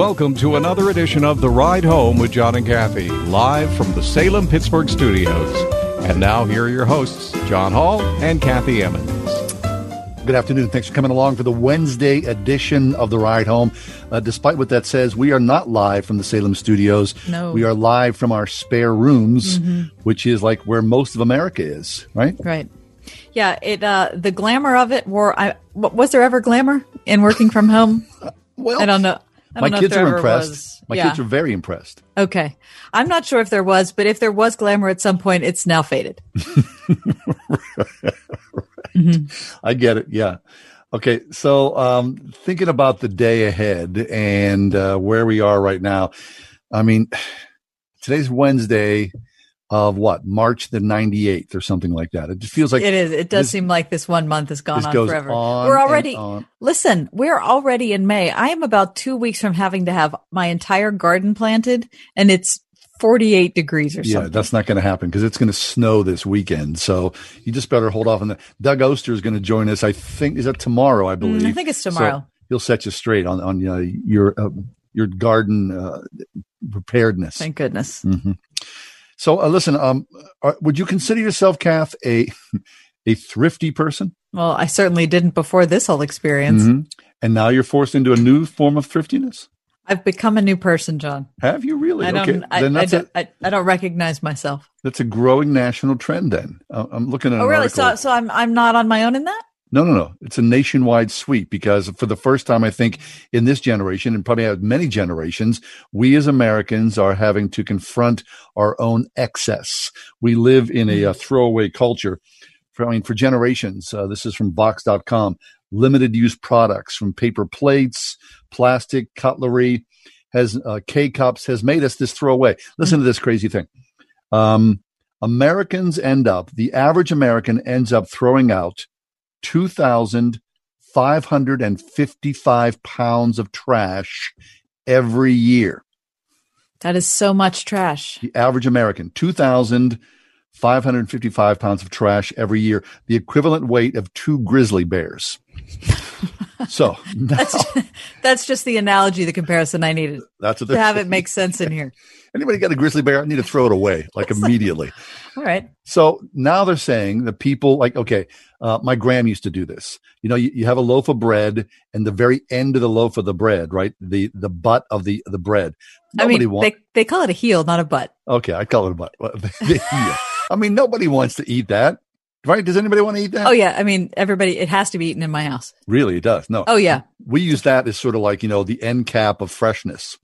Welcome to another edition of The Ride Home with John and Kathy, live from the Salem Pittsburgh studios. And now, here are your hosts, John Hall and Kathy Emmons. Good afternoon. Thanks for coming along for the Wednesday edition of The Ride Home. Uh, despite what that says, we are not live from the Salem studios. No. We are live from our spare rooms, which is like where most of America is, right? Right. Yeah, it uh the glamour of it were I was there ever glamour in working from home? Well, I don't know. My kids are impressed. was. My yeah. kids are very impressed. Okay. I'm not sure if there was, but if there was glamour at some point, it's now faded. I get it. Yeah. Okay. So, um, thinking about the day ahead and uh, where we are right now, I mean, today's Wednesday of what, March the 98th or something like that. It just feels like It is. It does this- seem like this one month has gone on forever. on we're already listen. We're already in May. I am about two weeks from having to have my entire garden planted, and it's 48 degrees or Yeah, something. that's not going to happen because it's going to snow this weekend. So you just better hold off on that. Doug Oster is going to join us. I think is that tomorrow. I believe. Mm, I think it's So tomorrow. he'll set you straight on on uh, your uh, your garden uh, preparedness. Thank goodness. hmm So uh, listen, um, uh, would you consider yourself, Kath, a a thrifty person? Well, I certainly didn't before this whole experience. Mhm. And now you're forced into a new form of thriftiness. I've become a new person, John. Have you really? I don't. okay, I, don't I, I don't recognize myself. that's a growing national trend. Then uh, I'm looking at. Oh, really? article. So, so I'm I'm not on my own in that. No, no, no. It's a nationwide sweep because for the first time, I think in this generation and probably many generations, we as Americans are having to confront our own excess. We live in a, uh throwaway culture. For, I mean, for generations, uh, this is from Vox.com, limited use products from paper plates, plastic, cutlery, has uh, K cups has made us this throwaway. Listen to this crazy thing. Um, Americans end up, the average American ends up throwing out 2,555 pounds of trash every year. That is so much trash. The average American, 2,555 pounds of trash every year, the equivalent weight of two grizzly bears. so now, That's that's just the analogy, the comparison I needed that's what to have it make sense in here. Anybody got a grizzly bear? I need to throw it away like immediately. All right. So now they're saying the people like, okay, uh, my gram used to do this. You know, you, you have a loaf of bread and the very end of the loaf of the bread, right? The, the butt of the, the bread. I mean, wa- they they call it a heel, not a butt. okay. I call it a butt. The- the heel. I mean, nobody wants to eat that, right? Does anybody want to eat that? Oh yeah. I mean, everybody. It has to be eaten in my house. Really? It does. No. Oh yeah. We use that as sort of like, you know, the end cap of freshness.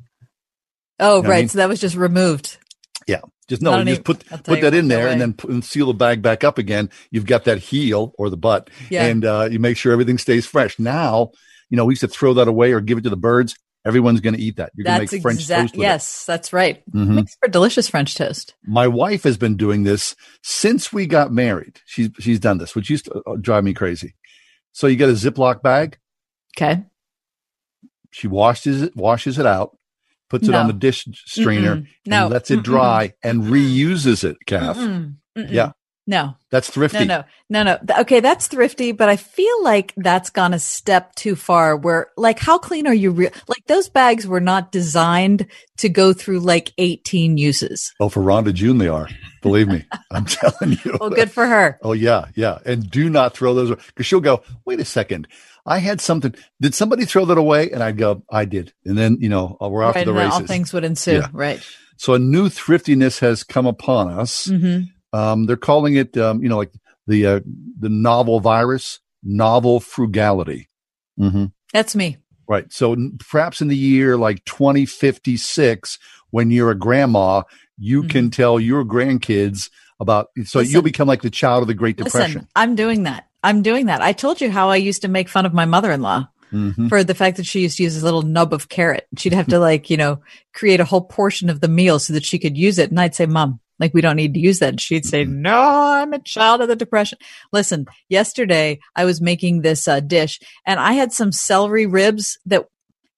Oh know what I right. mean? So that was just removed. Yeah. Just no, you just put put that in there and then put, and seal the bag back up again. You've got that heel or the butt, Yeah. and uh, you make sure everything stays fresh. Now, you know, we used to throw that away or give it to the birds. Everyone's going to eat that. You're going to make French exact. toast Yes, that's right. it. Mhm. Makes for delicious French toast. My wife has been doing this since we got married. She's she's done this, which used to uh, drive me crazy. So you get a Ziploc bag. Okay. She washes it, washes it out, puts it on the dish strainer, Mm-mm. No. and lets it Mm-mm. dry, and reuses it. Kath. Mm-mm. Mm-mm. Yeah, No. that's thrifty. No, no, no, no. Okay, that's thrifty, but I feel like that's gone a step too far. Where, like, how clean are you? Re- like, those bags were not designed to go through like 18 uses. Oh, for Rhonda June, they are. Believe me, I'm telling you. Well, good for her. Oh yeah, yeah. And do not throw those because she'll go. Wait a second. I had something. Did somebody throw that away? And I'd go, I did. And then you know uh, we're off Right, to the and then all things would ensue. Yeah. Right. So a new thriftiness has come upon us. hmm Um, they're calling it, um, you know, like the uh, the novel virus, novel frugality. hmm That's me. Right. So perhaps in the year like 2056, when you're a grandma, you Mm-hmm. can tell your grandkids, about. So Listen. you'll become like the child of the Great Depression. Listen, I'm doing that. I'm doing that. I told you how I used to make fun of my mother-in-law Mhm. for the fact that she used to use this little nub of carrot. She'd have to like, you know, create a whole portion of the meal so that she could use it. And I'd say, mom, like we don't need to use that. And she'd say, Mm-hmm. no, I'm a child of the depression. Listen, yesterday I was making this uh, dish and I had some celery ribs that,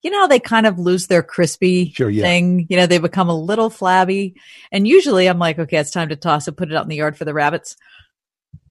you know, they kind of lose their crispy Sure, yeah. thing. You know, they become a little flabby. And usually I'm like, okay, it's time to toss it, put it out in the yard for the rabbits.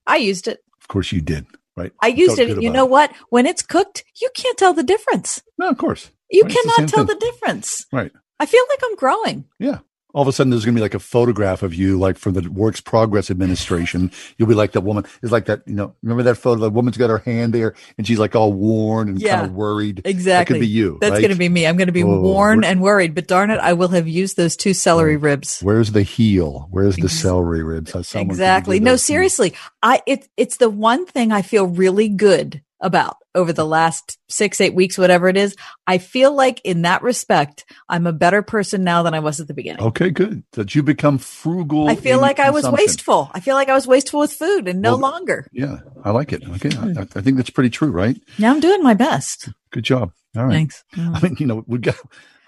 I used it. Of course, you did, right? I used it. You know what? When it's cooked, you can't tell the difference. No, of course. You Right, it's the cannot tell thing. the difference. Right. I feel like I'm growing. Yeah. All of a sudden, there's going to be like a photograph of you, like from the Works Progress Administration. You'll be like that woman. It's like that, you know, remember that photo? The woman's got her hand there and she's like all worn and Yeah. kind of worried. Exactly. That could be you. That's right? going to be me. I'm going to be worn and worried, but darn it, I will have used those two celery ribs. Where's the heel? Where's the celery ribs? Someone Exactly. No, seriously. I it it's the one thing I feel really good about over the last 6 8 weeks whatever it is. I feel like in that respect, I'm a better person now than I was at the beginning. Okay, good. That you become frugal. I feel like I was wasteful. I feel like I was wasteful with food and no Well, longer. Yeah, I like it. Okay, I, hmm. I think that's pretty true, right? Now I'm doing my best. Good job. All right. Thanks. I mean, you know, we got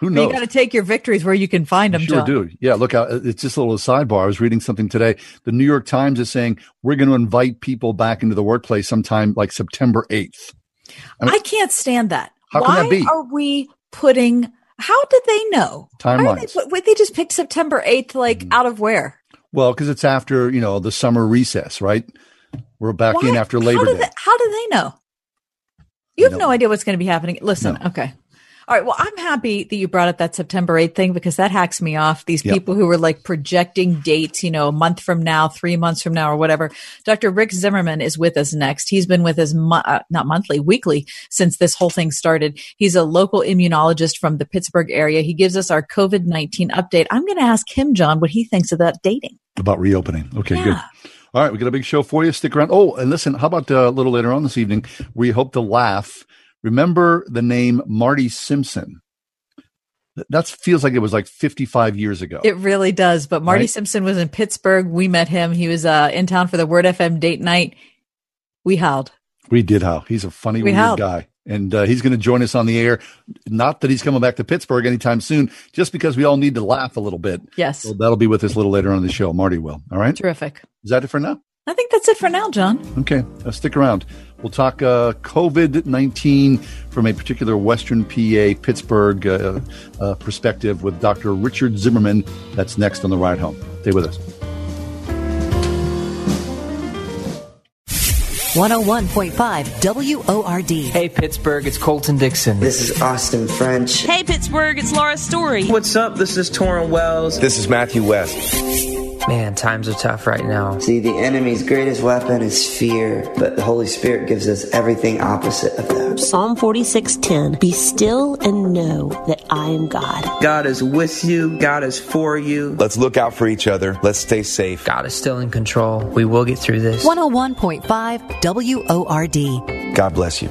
who You got to take your victories where you can find them, sure John. do. Yeah, look, it's just a little sidebar. I was reading something today. The New York Times is saying we're going to invite people back into the workplace sometime like September 8th. I mean- I can't stand that. How Why can that be? are we putting? How did they know? They, Timelines. wait, they just picked September eighth, like Mm-hmm. out of where? Well, because it's after, you know, the summer recess, right? We're back in after Labor do Day. They, how do they know? You have No. no idea what's going to be happening. Listen, No. okay. All right. Well, I'm happy that you brought up that September 8th thing because that hacks me off. These Yep. people who were like projecting dates, you know, a month from now, three months from now, or whatever. Dr. Rick Zimmerman is with us next. He's been with us, mo- uh, not monthly, weekly since this whole thing started. He's a local immunologist from the Pittsburgh area. He gives us our COVID 19 update. I'm going to ask him, John, what he thinks of that dating. about reopening. Okay, Yeah. good. All right, we got a big show for you. Stick around. Oh, and listen, how about uh, a little later on this evening? We hope to laugh. Remember the name Marty Simpson? That feels like it was like 55 years ago. It really does. But Marty Right. Simpson was in Pittsburgh. We met him. He was uh, in town for the Word FM date night. We howled. we did how. He's a funny, We weird howled. guy. And uh, he's going to join us on the air. Not that he's coming back to Pittsburgh anytime soon, just because we all need to laugh a little bit. Yes. So that'll be with us a little later on in the show. Marty will. All right. Terrific. Is that it for now? I think that's it for now, John. Okay, uh, stick around. We'll talk uh, COVID 19 from a particular Western PA, Pittsburgh uh, uh, perspective with Dr. Richard Zimmerman. That's next on the ride home. Stay with us. 101.5 WORD. Hey Pittsburgh, it's Colton Dixon. This is Austin French. Hey Pittsburgh, it's Laura Story. What's up? This is Tauren Wells. This is Matthew West. Man, times are tough right now. See, the enemy's greatest weapon is fear, but the Holy Spirit gives us everything opposite of that. Psalm 46:10. Be still and know that I am God. God is with you. God is for you. Let's look out for each other. Let's stay safe. God is still in control. We will get through this. 101.5 WORD. God bless you.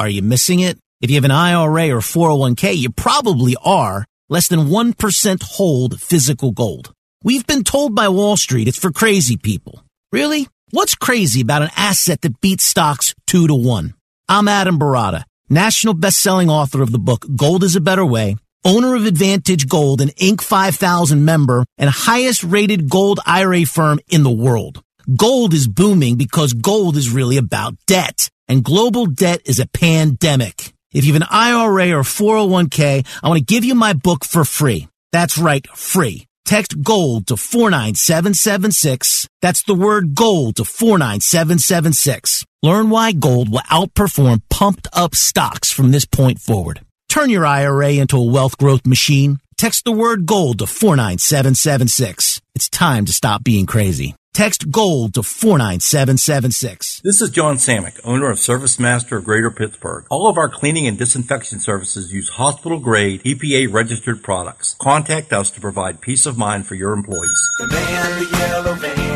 Are you missing it? If you have an IRA or 401k, you probably are. Less than 1% hold physical gold. We've been told by Wall Street it's for crazy people. Really? What's crazy about an asset that beats stocks two to one? I'm Adam Baratta, national best-selling author of the book Gold is a Better Way, owner of Advantage Gold, an Inc. 5000 member, and highest rated gold IRA firm in the world. Gold is booming because gold is really about debt, and global debt is a pandemic. If you have an IRA or 401k, I want to give you my book for free. That's right, free. Text GOLD to 49776. That's the word GOLD to 49776. Learn why gold will outperform pumped up stocks from this point forward. Turn your IRA into a wealth growth machine. Text the word GOLD to 49776. It's time to stop being crazy. Text GOLD to 49776. This is John Samick, owner of Service Master of Greater Pittsburgh. All of our cleaning and disinfection services use hospital grade EPA registered products. Contact us to provide peace of mind for your employees. The man, the yellow van,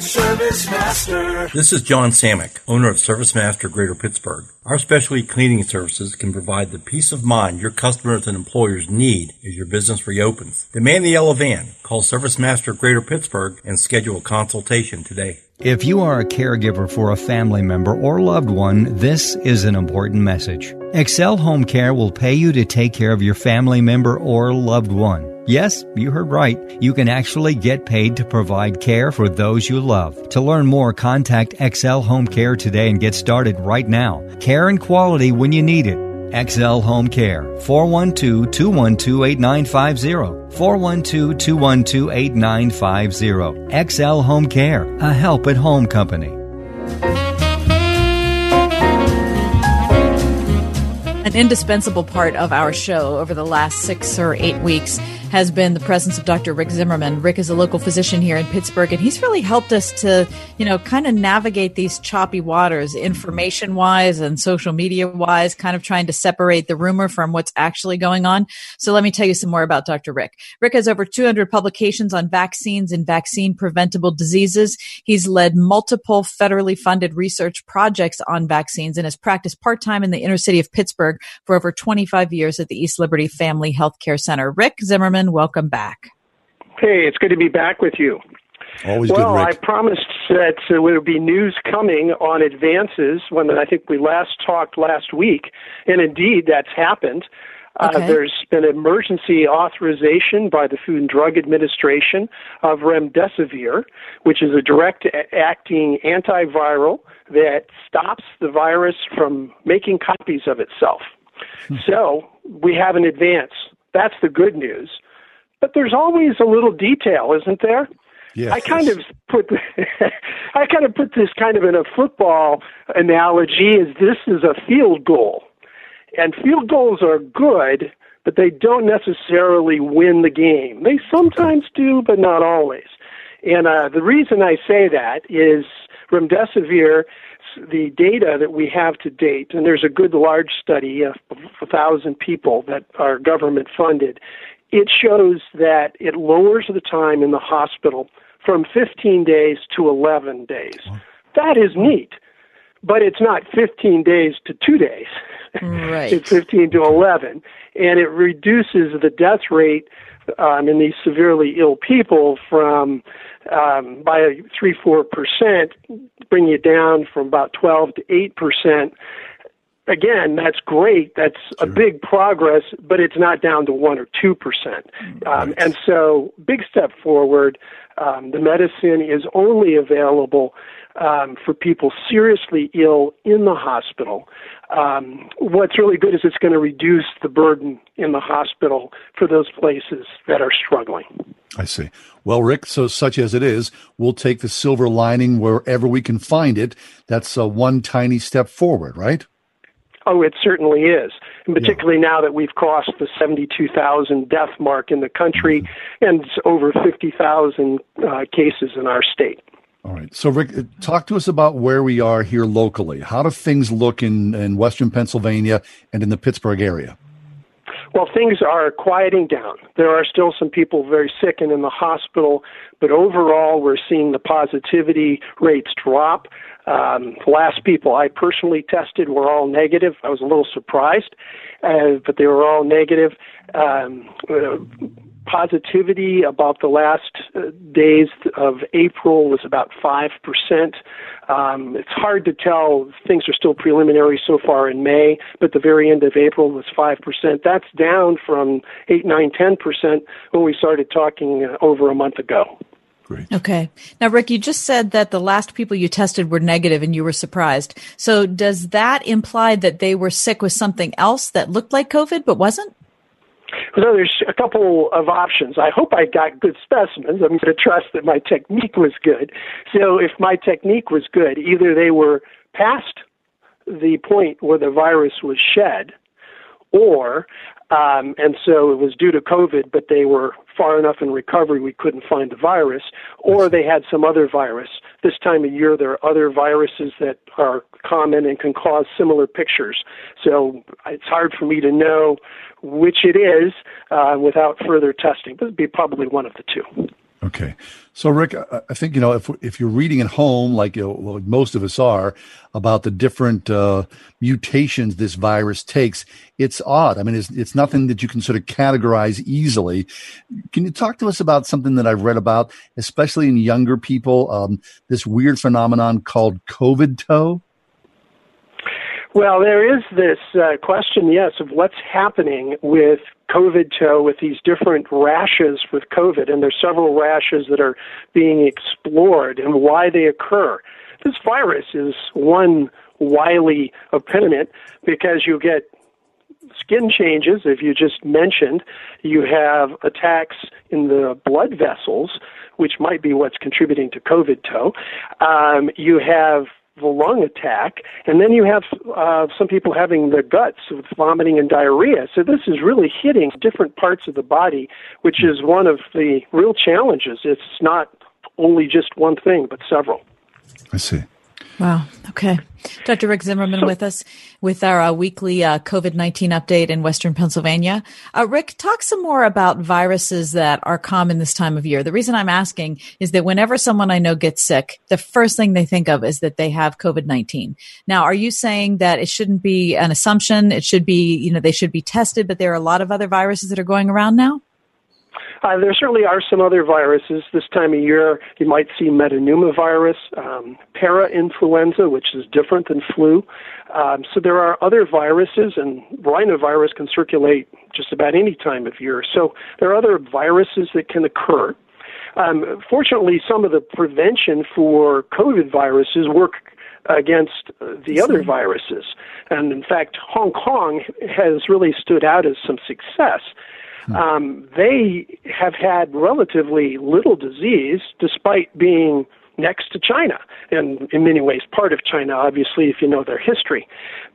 called Service Master. This is John Samick, owner of Service Master Greater Pittsburgh. Our specialty cleaning services can provide the peace of mind your customers and employers need as your business reopens. Demand the yellow van. Call Service Master Greater Pittsburgh and schedule a consultation today. If you are a caregiver for a family member or loved one, this is an important message. Excel Home Care will pay you to take care of your family member or loved one. Yes, you heard right. You can actually get paid to provide care for those you love. To learn more, contact XL Home Care today and get started right now. Care and quality when you need it. XL Home Care, 412-212-8950. 412-212-8950. XL Home Care, a help at home company. An indispensable part of our show over the last six or eight weeks has been the presence of Dr. Rick Zimmerman. Rick is a local physician here in Pittsburgh, and he's really helped us to, you know, kind of navigate these choppy waters, information wise and social media wise, kind of trying to separate the rumor from what's actually going on. So let me tell you some more about Dr. Rick. Rick has over 200 publications on vaccines and vaccine preventable diseases. He's led multiple federally funded research projects on vaccines and has practiced part time in the inner city of Pittsburgh for over 25 years at the East Liberty Family Healthcare Center. Rick Zimmerman, welcome back. Hey, it's good to be back with you. Always well, good, I promised that uh, there would be news coming on advances when I think we last talked last week, and indeed that's happened. Uh, Okay. there's been emergency authorization by the Food and Drug Administration of remdesivir, which is a direct acting antiviral that stops the virus from making copies of itself. so we have an advance. That's the good news. But there's always a little detail, isn't there? Yes, I kind yes. of put I kind of put this kind of in a football analogy as this is a field goal. And field goals are good, but they don't necessarily win the game. They sometimes do, but not always. And uh, the reason I say that is remdesivir, the data that we have to date, and there's a good large study of a thousand people that are government funded, it shows that it lowers the time in the hospital from 15 days to 11 days. That is neat, but it's not 15 days to two days. Right. it's 15 to 11, and it reduces the death rate um, in these severely ill people from um, by three four percent, bringing it down from about 12 to eight percent. Again, that's great. That's a big progress, but it's not down to one or two percent. Um, and so, big step forward. Um, the medicine is only available um, for people seriously ill in the hospital. Um, what's really good is it's going to reduce the burden in the hospital for those places that are struggling. I see. Well, Rick, so such as it is, we'll take the silver lining wherever we can find it. That's uh, one tiny step forward, right? Oh, it certainly is. And particularly now that we've crossed the 72,000 death mark in the country and it's over 50,000 uh, cases in our state. All right. So, Rick, uh, talk to us about where we are here locally. How do things look in, in Western Pennsylvania and in the Pittsburgh area? Well, things are quieting down. There are still some people very sick and in the hospital, but overall, we're seeing the positivity rates drop. Um, the last people I personally tested were all negative. I was a little surprised, uh, but they were all negative. Um, uh, positivity about the last uh, days of April was about 5%. Um, it's hard to tell. Things are still preliminary so far in May, but the very end of April was 5%. That's down from 8, 9, 10% when we started talking uh, over a month ago. Okay. Now, Rick, you just said that the last people you tested were negative and you were surprised. So does that imply that they were sick with something else that looked like COVID but wasn't? So there's a couple of options. I hope I got good specimens. I'm going to trust that my technique was good. So if my technique was good, either they were past the point where the virus was shed, or um, and so it was due to COVID, but they were far enough in recovery we couldn't find the virus, or they had some other virus. This time of year, there are other viruses that are common and can cause similar pictures. So it's hard for me to know which it is uh, without further testing, but it'd be probably one of the two. Okay. So, Rick, I think, you know, if, if you're reading at home, like you know, well, most of us are, about the different uh, mutations this virus takes, it's odd. I mean, it's, it's nothing that you can sort of categorize easily. Can you talk to us about something that I've read about, especially in younger people, um, this weird phenomenon called COVID toe? Well, there is this uh, question, yes, of what's happening with COVID toe with these different rashes with COVID, and there's several rashes that are being explored and why they occur. This virus is one wily opponent because you get skin changes, if you just mentioned, you have attacks in the blood vessels, which might be what's contributing to COVID toe. Um, you have the lung attack, and then you have uh, some people having the guts with vomiting and diarrhea. So this is really hitting different parts of the body, which is one of the real challenges. It's not only just one thing, but several. I see. Wow. Okay. Dr. Rick Zimmerman so, with us with our uh, weekly uh, COVID 19 update in Western Pennsylvania. Uh, Rick, talk some more about viruses that are common this time of year. The reason I'm asking is that whenever someone I know gets sick, the first thing they think of is that they have COVID 19. Now, are you saying that it shouldn't be an assumption? It should be, you know, they should be tested, but there are a lot of other viruses that are going around now? Uh, there certainly are some other viruses. This time of year, you might see metapneumovirus, um, para-influenza, which is different than flu. Um, so there are other viruses, and rhinovirus can circulate just about any time of year. So there are other viruses that can occur. Um, fortunately, some of the prevention for COVID viruses work against the other viruses. And in fact, Hong Kong has really stood out as some success um, they have had relatively little disease despite being next to China, and in many ways part of China, obviously, if you know their history.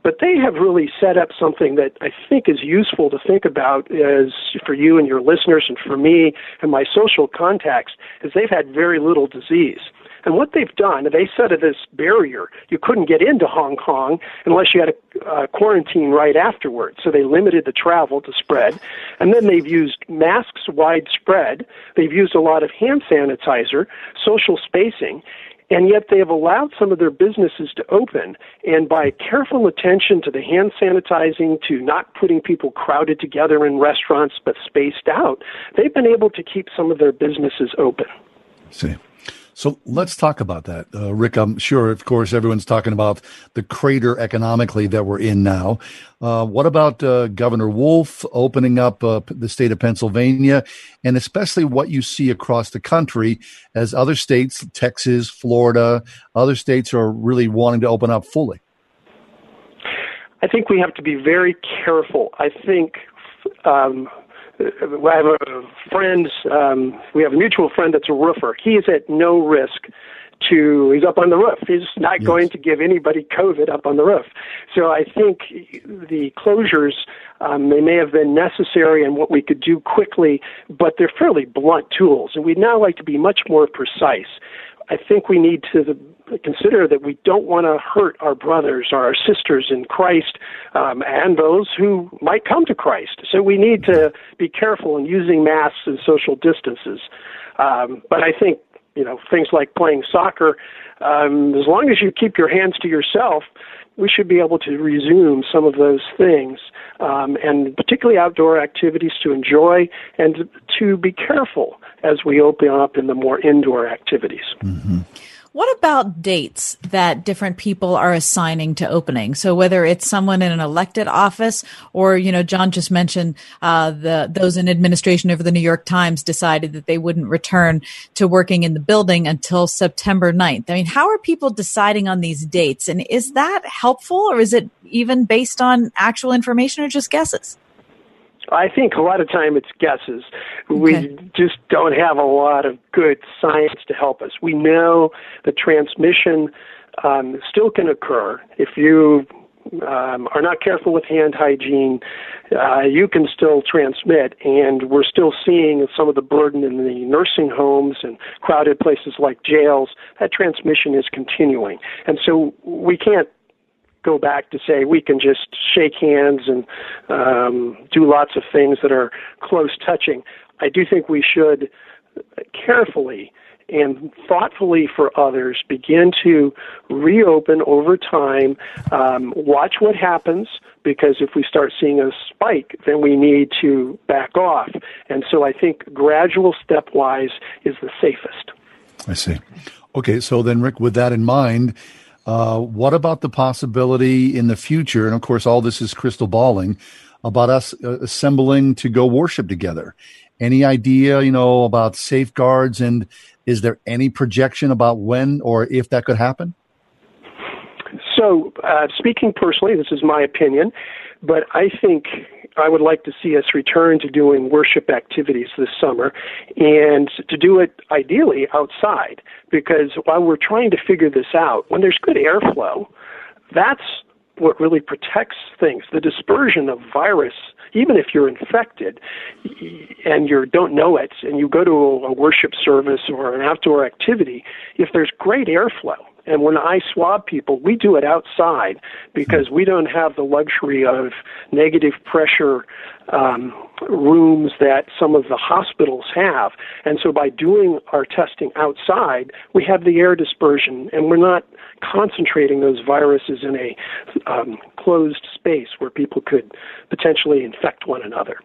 But they have really set up something that I think is useful to think about as for you and your listeners and for me and my social contacts, is they've had very little disease. And what they've done, they set of this barrier. You couldn't get into Hong Kong unless you had a uh, quarantine right afterwards. So they limited the travel to spread. And then they've used masks widespread. They've used a lot of hand sanitizer, social spacing and yet they have allowed some of their businesses to open. And by careful attention to the hand sanitizing, to not putting people crowded together in restaurants but spaced out, they've been able to keep some of their businesses open. See. So let's talk about that. Uh, Rick, I'm sure, of course, everyone's talking about the crater economically that we're in now. Uh, what about uh, Governor Wolf opening up uh, the state of Pennsylvania, and especially what you see across the country as other states, Texas, Florida, other states are really wanting to open up fully? I think we have to be very careful. I think um, I have a friend, um, we have a mutual friend that's a roofer. He is at no risk to, he's up on the roof. He's not yes. going to give anybody COVID up on the roof. So I think the closures, um, they may have been necessary and what we could do quickly, but they're fairly blunt tools. And we'd now like to be much more precise. I think we need to consider that we don't want to hurt our brothers or our sisters in Christ um, and those who might come to Christ. So we need to be careful in using masks and social distances. Um, but I think you know things like playing soccer. Um, as long as you keep your hands to yourself, we should be able to resume some of those things, um, and particularly outdoor activities to enjoy and to be careful as we open up in the more indoor activities. Mm-hmm. What about dates that different people are assigning to opening? So whether it's someone in an elected office or, you know, John just mentioned uh, the those in administration over the New York Times decided that they wouldn't return to working in the building until September 9th. I mean, how are people deciding on these dates? And is that helpful or is it even based on actual information or just guesses? I think a lot of time it's guesses. Okay. We just don't have a lot of good science to help us. We know the transmission um, still can occur if you um, are not careful with hand hygiene, uh, you can still transmit. And we're still seeing some of the burden in the nursing homes and crowded places like jails. That transmission is continuing. And so we can't go back to say we can just shake hands and um, do lots of things that are close touching. I do think we should carefully and thoughtfully for others begin to reopen over time. Um, watch what happens because if we start seeing a spike, then we need to back off. And so I think gradual stepwise is the safest. I see. Okay, so then, Rick, with that in mind, uh, what about the possibility in the future? And of course, all this is crystal balling about us uh, assembling to go worship together. Any idea, you know, about safeguards and is there any projection about when or if that could happen? So, uh, speaking personally, this is my opinion, but I think I would like to see us return to doing worship activities this summer and to do it ideally outside because while we're trying to figure this out, when there's good airflow, that's what really protects things. The dispersion of virus, even if you're infected and you don't know it, and you go to a worship service or an outdoor activity, if there's great airflow, and when I swab people, we do it outside because we don't have the luxury of negative pressure um, rooms that some of the hospitals have. And so by doing our testing outside, we have the air dispersion and we're not concentrating those viruses in a um, closed space where people could potentially infect one another.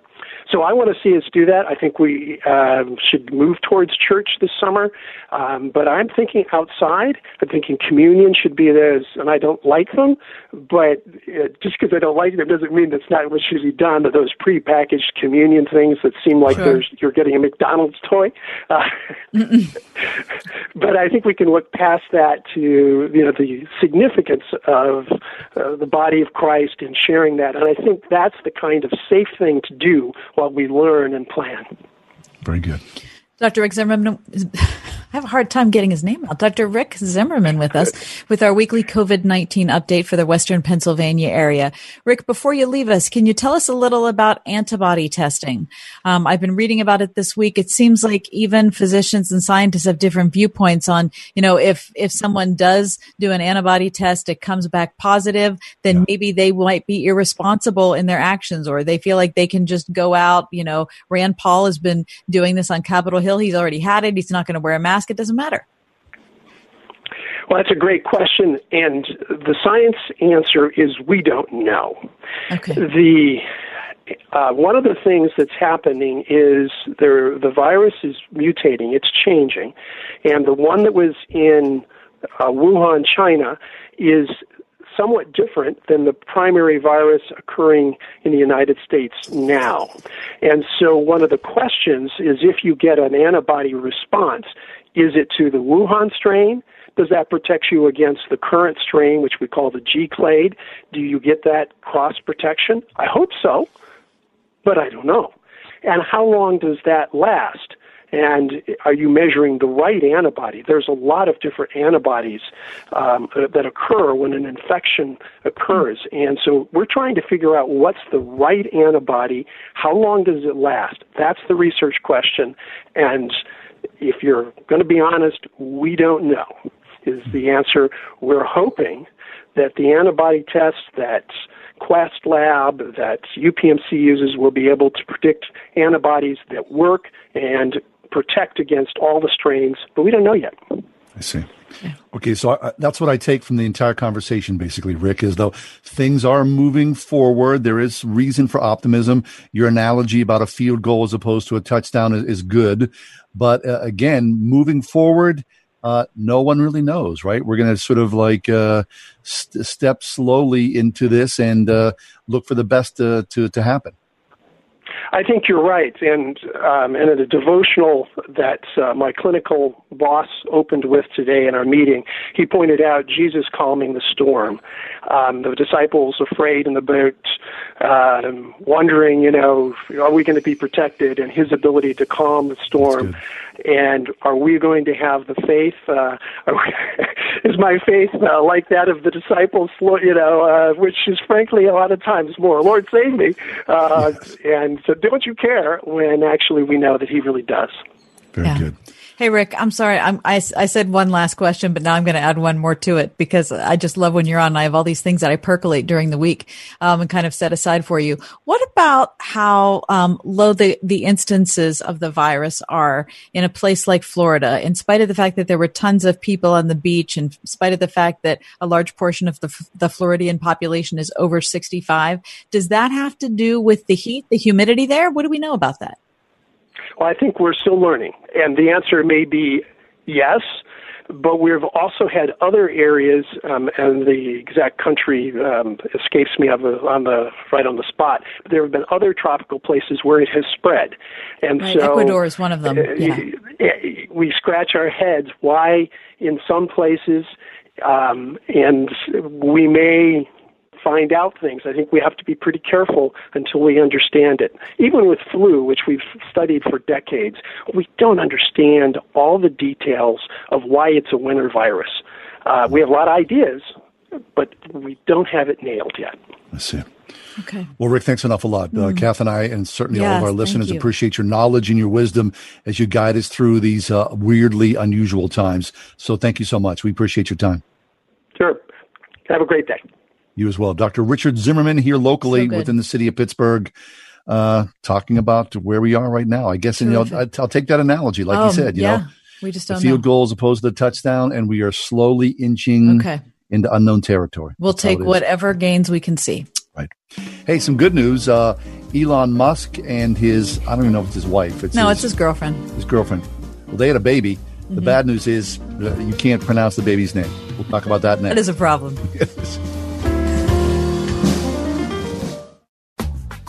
So I want to see us do that. I think we um, should move towards church this summer, um, but I'm thinking outside. I'm thinking communion should be there, and I don't like them, but uh, just because I don't like them doesn't mean that's not what should be done. To those prepackaged communion things that seem like sure. you're getting a McDonald's toy. Uh, but I think we can look past that to you know the significance of uh, the body of Christ and sharing that, and I think that's the kind of safe thing to do what we learn and plan. Very good. Dr. Rick Zimmerman, I have a hard time getting his name out. Dr. Rick Zimmerman with us with our weekly COVID 19 update for the Western Pennsylvania area. Rick, before you leave us, can you tell us a little about antibody testing? Um, I've been reading about it this week. It seems like even physicians and scientists have different viewpoints on, you know, if, if someone does do an antibody test, it comes back positive, then yeah. maybe they might be irresponsible in their actions or they feel like they can just go out. You know, Rand Paul has been doing this on Capitol Hill. He's already had it. He's not going to wear a mask it doesn't matter? Well, that's a great question, and the science answer is we don't know. Okay. The uh, one of the things that's happening is there, the virus is mutating, it's changing, and the one that was in uh, Wuhan, China, is somewhat different than the primary virus occurring in the United States now. And so one of the questions is if you get an antibody response, is it to the Wuhan strain? Does that protect you against the current strain, which we call the G clade? Do you get that cross protection? I hope so, but I don't know. And how long does that last? And are you measuring the right antibody? There's a lot of different antibodies um, that occur when an infection occurs. And so we're trying to figure out what's the right antibody, how long does it last? That's the research question. And if you're going to be honest, we don't know, is the answer. We're hoping that the antibody tests that Quest Lab, that UPMC uses, will be able to predict antibodies that work and protect against all the strains, but we don't know yet. I see. Okay, so I, that's what I take from the entire conversation, basically, Rick, is though things are moving forward. There is reason for optimism. Your analogy about a field goal as opposed to a touchdown is, is good. But uh, again, moving forward, uh, no one really knows, right? We're going to sort of like uh, st- step slowly into this and uh, look for the best to, to, to happen. I think you're right, and um, and at a devotional that uh, my clinical boss opened with today in our meeting, he pointed out Jesus calming the storm. Um, the disciples afraid in the boat, uh, wondering, you know, are we going to be protected, and his ability to calm the storm. And are we going to have the faith? Uh, we, is my faith uh, like that of the disciples? You know, uh, which is frankly a lot of times more. Lord, save me, uh, and so don't you care when actually we know that He really does. Very Yeah. good. Hey, Rick, I'm sorry. I'm, I, I said one last question, but now I'm going to add one more to it because I just love when you're on. I have all these things that I percolate during the week um, and kind of set aside for you. What about how um, low the, the instances of the virus are in a place like Florida, in spite of the fact that there were tons of people on the beach, in spite of the fact that a large portion of the, the Floridian population is over 65? Does that have to do with the heat, the humidity there? What do we know about that? Well, I think we're still learning, and the answer may be yes. But we've also had other areas, um, and the exact country um, escapes me on the, on the right on the spot. But there have been other tropical places where it has spread, and Right, so Ecuador is one of them. uh, Yeah. we scratch our heads why in some places, um, and we may find out things. I think we have to be pretty careful until we understand it. Even with flu, which we've studied for decades, we don't understand all the details of why it's a winter virus. Uh, we have a lot of ideas, but we don't have it nailed yet. I see. Okay. Well, Rick, thanks an awful lot. Uh, Kath and I, and certainly all of our listeners, you. appreciate your knowledge and your wisdom as you guide us through these uh, weirdly unusual times. So thank you so much. We appreciate your time. Sure. Have a great day. You as well. Dr. Richard Zimmerman here locally So within the city of Pittsburgh, uh, talking about where we are right now. I guess, and you know, I'll take that analogy, like Oh, you said, you yeah. know, We just field know. goal as opposed to the touchdown, and we are slowly inching Okay. into unknown territory. We'll That's take whatever gains we can see. Right. Hey, some good news. Uh, Elon Musk and his, I don't even know if it's his wife. It's no, his, it's his girlfriend. his girlfriend. Well, they had a baby. The Mhm. bad news is uh, you can't pronounce the baby's name. We'll talk about that next. That is a problem.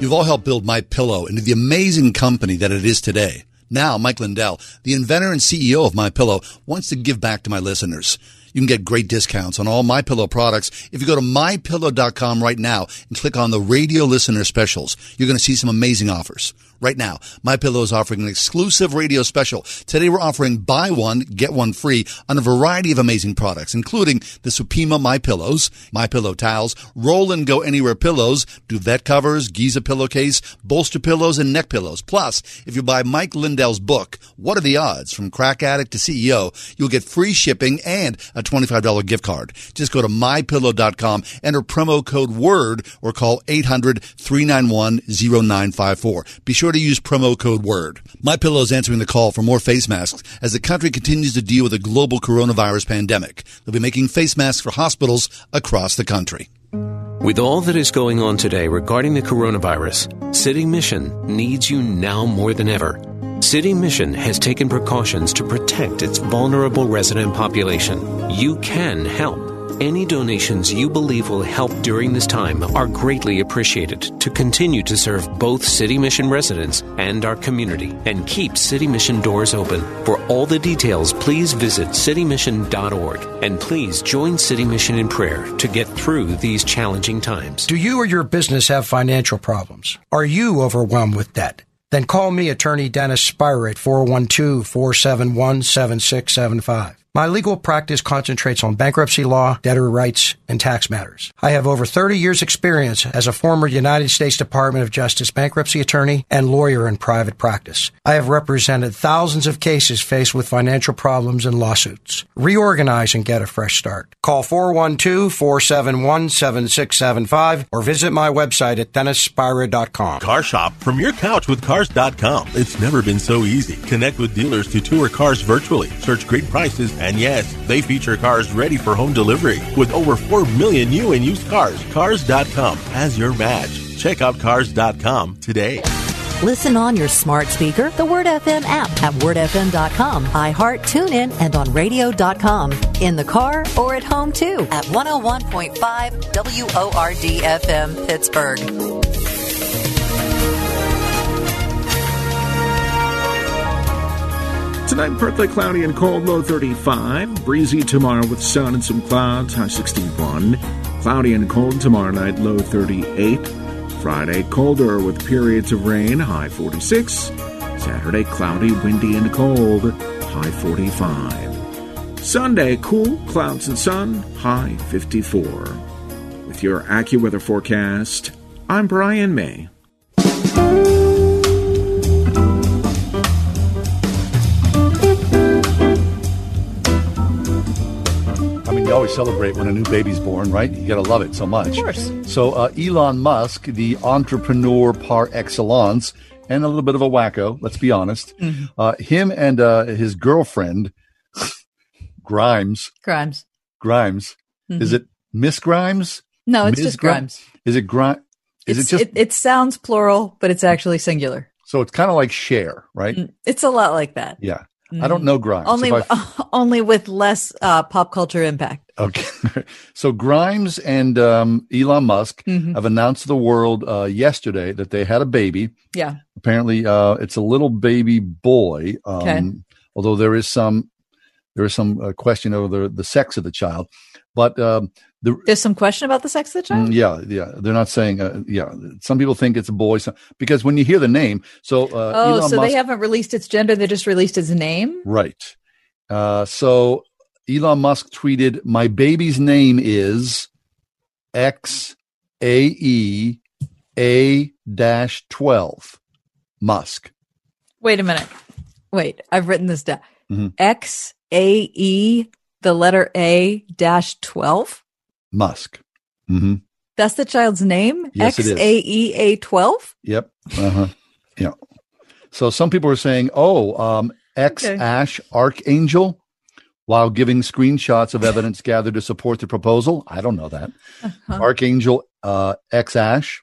You've all helped build My Pillow into the amazing company that it is today. Now, Mike Lindell, the inventor and CEO of My Pillow, wants to give back to my listeners. You can get great discounts on all My Pillow products if you go to mypillow.com right now and click on the radio listener specials. You're going to see some amazing offers. Right now, My Pillow is offering an exclusive radio special. Today we're offering buy one, get one free on a variety of amazing products, including the Supima My Pillows, My Pillow towels, roll and go anywhere pillows, duvet covers, Giza pillowcase, bolster pillows, and neck pillows. Plus, if you buy Mike Lindell's book, What Are the Odds? From Crack Addict to CEO, you'll get free shipping and a $25 gift card. Just go to mypillow.com, enter promo code WORD, or call 800-391-0954. Be sure to use promo code WORD. My Pillow is answering the call for more face masks as the country continues to deal with a global coronavirus pandemic. They'll be making face masks for hospitals across the country. With all that is going on today regarding the coronavirus, City Mission needs you now more than ever. City Mission has taken precautions to protect its vulnerable resident population. You can help. Any donations you believe will help during this time are greatly appreciated to continue to serve both City Mission residents and our community and keep City Mission doors open. For all the details, please visit citymission.org and please join City Mission in prayer to get through these challenging times. Do you or your business have financial problems? Are you overwhelmed with debt? Then call me, attorney Dennis Spyra at 412 471 7675. My legal practice concentrates on bankruptcy law, debtor rights, and tax matters. I have over 30 years experience as a former United States Department of Justice bankruptcy attorney and lawyer in private practice. I have represented thousands of cases faced with financial problems and lawsuits. Reorganize and get a fresh start. Call 412-471-7675 or visit my website at dennisspyra.com. Car shop from your couch with cars.com. It's never been so easy. Connect with dealers to tour cars virtually, search great prices, and yes, they feature cars ready for home delivery. With over 4 million new and used cars, cars.com has your match. Check out cars.com today. Listen on your smart speaker, the Word FM app at wordfm.com, iHeart, TuneIn, and on radio.com. In the car or at home too at 101.5 WORD FM Pittsburgh. Tonight, partly cloudy and cold, low 35. Breezy tomorrow with sun and some clouds, high 61. Cloudy and cold tomorrow night, low 38. Friday, colder with periods of rain, high 46. Saturday, cloudy, windy, and cold, high 45. Sunday, cool, clouds and sun, high 54. With your AccuWeather forecast, I'm Brian May. You always celebrate when a new baby's born, right? You got to love it so much. Of course. So, uh, Elon Musk, the entrepreneur par excellence, and a little bit of a wacko, let's be honest, Mhm. uh, him and uh, his girlfriend, Grimes, Grimes. Grimes, is Mhm. it Miss Grimes? No, it's Ms. just Grimes. Is it Grimes? Is It's- it just it, it sounds plural, but it's actually singular. so? It's kind of like share, right? It's a lot like that. Yeah. I don't know Grimes. Only, only with less uh, pop culture impact. Okay. so Grimes and um, Elon Musk Mhm. have announced to the world uh, yesterday that they had a baby. Yeah. Apparently, uh, it's a little baby boy. Um, Okay. Although there is some there is some uh, question over the, the sex of the child, but um, the There's some question about the sex of the child. Mm, yeah, yeah, they're not saying. Uh, yeah, some people think it's a boy some, because when you hear the name, so uh, oh, Elon so Musk, they haven't released its gender; they just released its name. Right. Uh, so Elon Musk tweeted, "My baby's name is X A E A dash twelve Musk." Wait a minute. Wait, I've written this down. Mhm. X A E, the letter A dash twelve. Musk. hmm That's the child's name. Yes, X. A E A twelve. Yep. Uh huh. yeah. So some people are saying, "Oh, um, X Okay. Ash Archangel," while giving screenshots of evidence gathered to support the proposal. I don't know that. Uh-huh. Archangel uh, X Ash.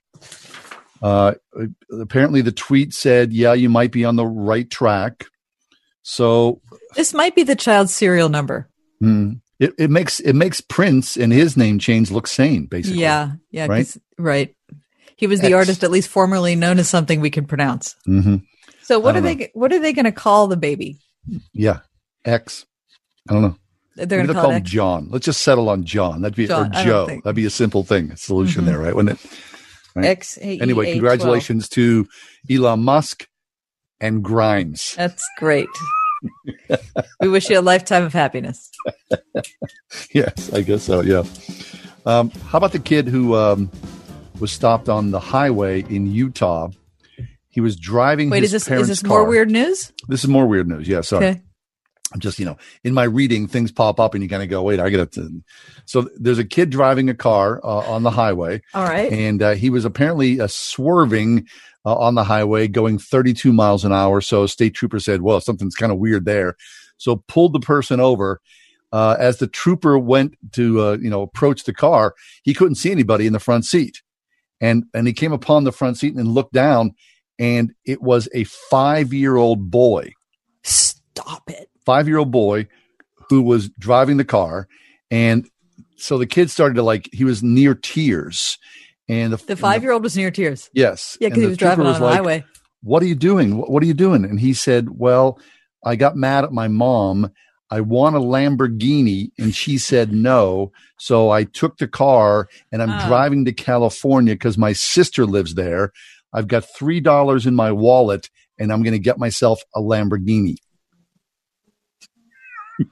Uh, apparently, the tweet said, "Yeah, you might be on the right track." So This might be the child's serial number. hmm, it, it makes it makes Prince and his name change look sane, basically. Yeah, yeah, Right? right. He was the X. artist, at least formerly known as something we can pronounce. hmm So what are don't they? What are they going to call the baby? Yeah, X. I don't know. They're going to call call him. John. Let's just settle on John. That'd be John, or Joe. That'd be a simple thing, a solution Mhm. there, right? Wouldn't it? Right? X Anyway, congratulations to Elon Musk and Grimes. That's great. We wish you a lifetime of happiness. yes, I guess so. Yeah. Um, how about the kid who um, was stopped on the highway in Utah? He was driving. Wait, is this is this more weird news? This is more weird news. Yeah, sorry. Okay. I'm just, you know, in my reading, things pop up and you kind of go, wait, I got to. So there's a kid driving a car uh, on the highway. All right. And uh, he was apparently uh, swerving uh, on the highway going 32 miles an hour. So a state trooper said, well, something's kind of weird there. So pulled the person over. Uh, as the trooper went to, uh, you know, approach the car, he couldn't see anybody in the front seat. And, and he came upon the front seat and looked down and it was a five year old boy Stop it. Five year old boy who was driving the car. And so the kid started to like, he was near tears. And the, The five year old was near tears. yes. Yeah, because he was driving on the highway. What are you doing? What, what are you doing? And he said, Well, I got mad at my mom. I want a Lamborghini. And she said no. So I took the car and I'm Oh. driving to California because my sister lives there. I've got $3 in my wallet and I'm going to get myself a Lamborghini.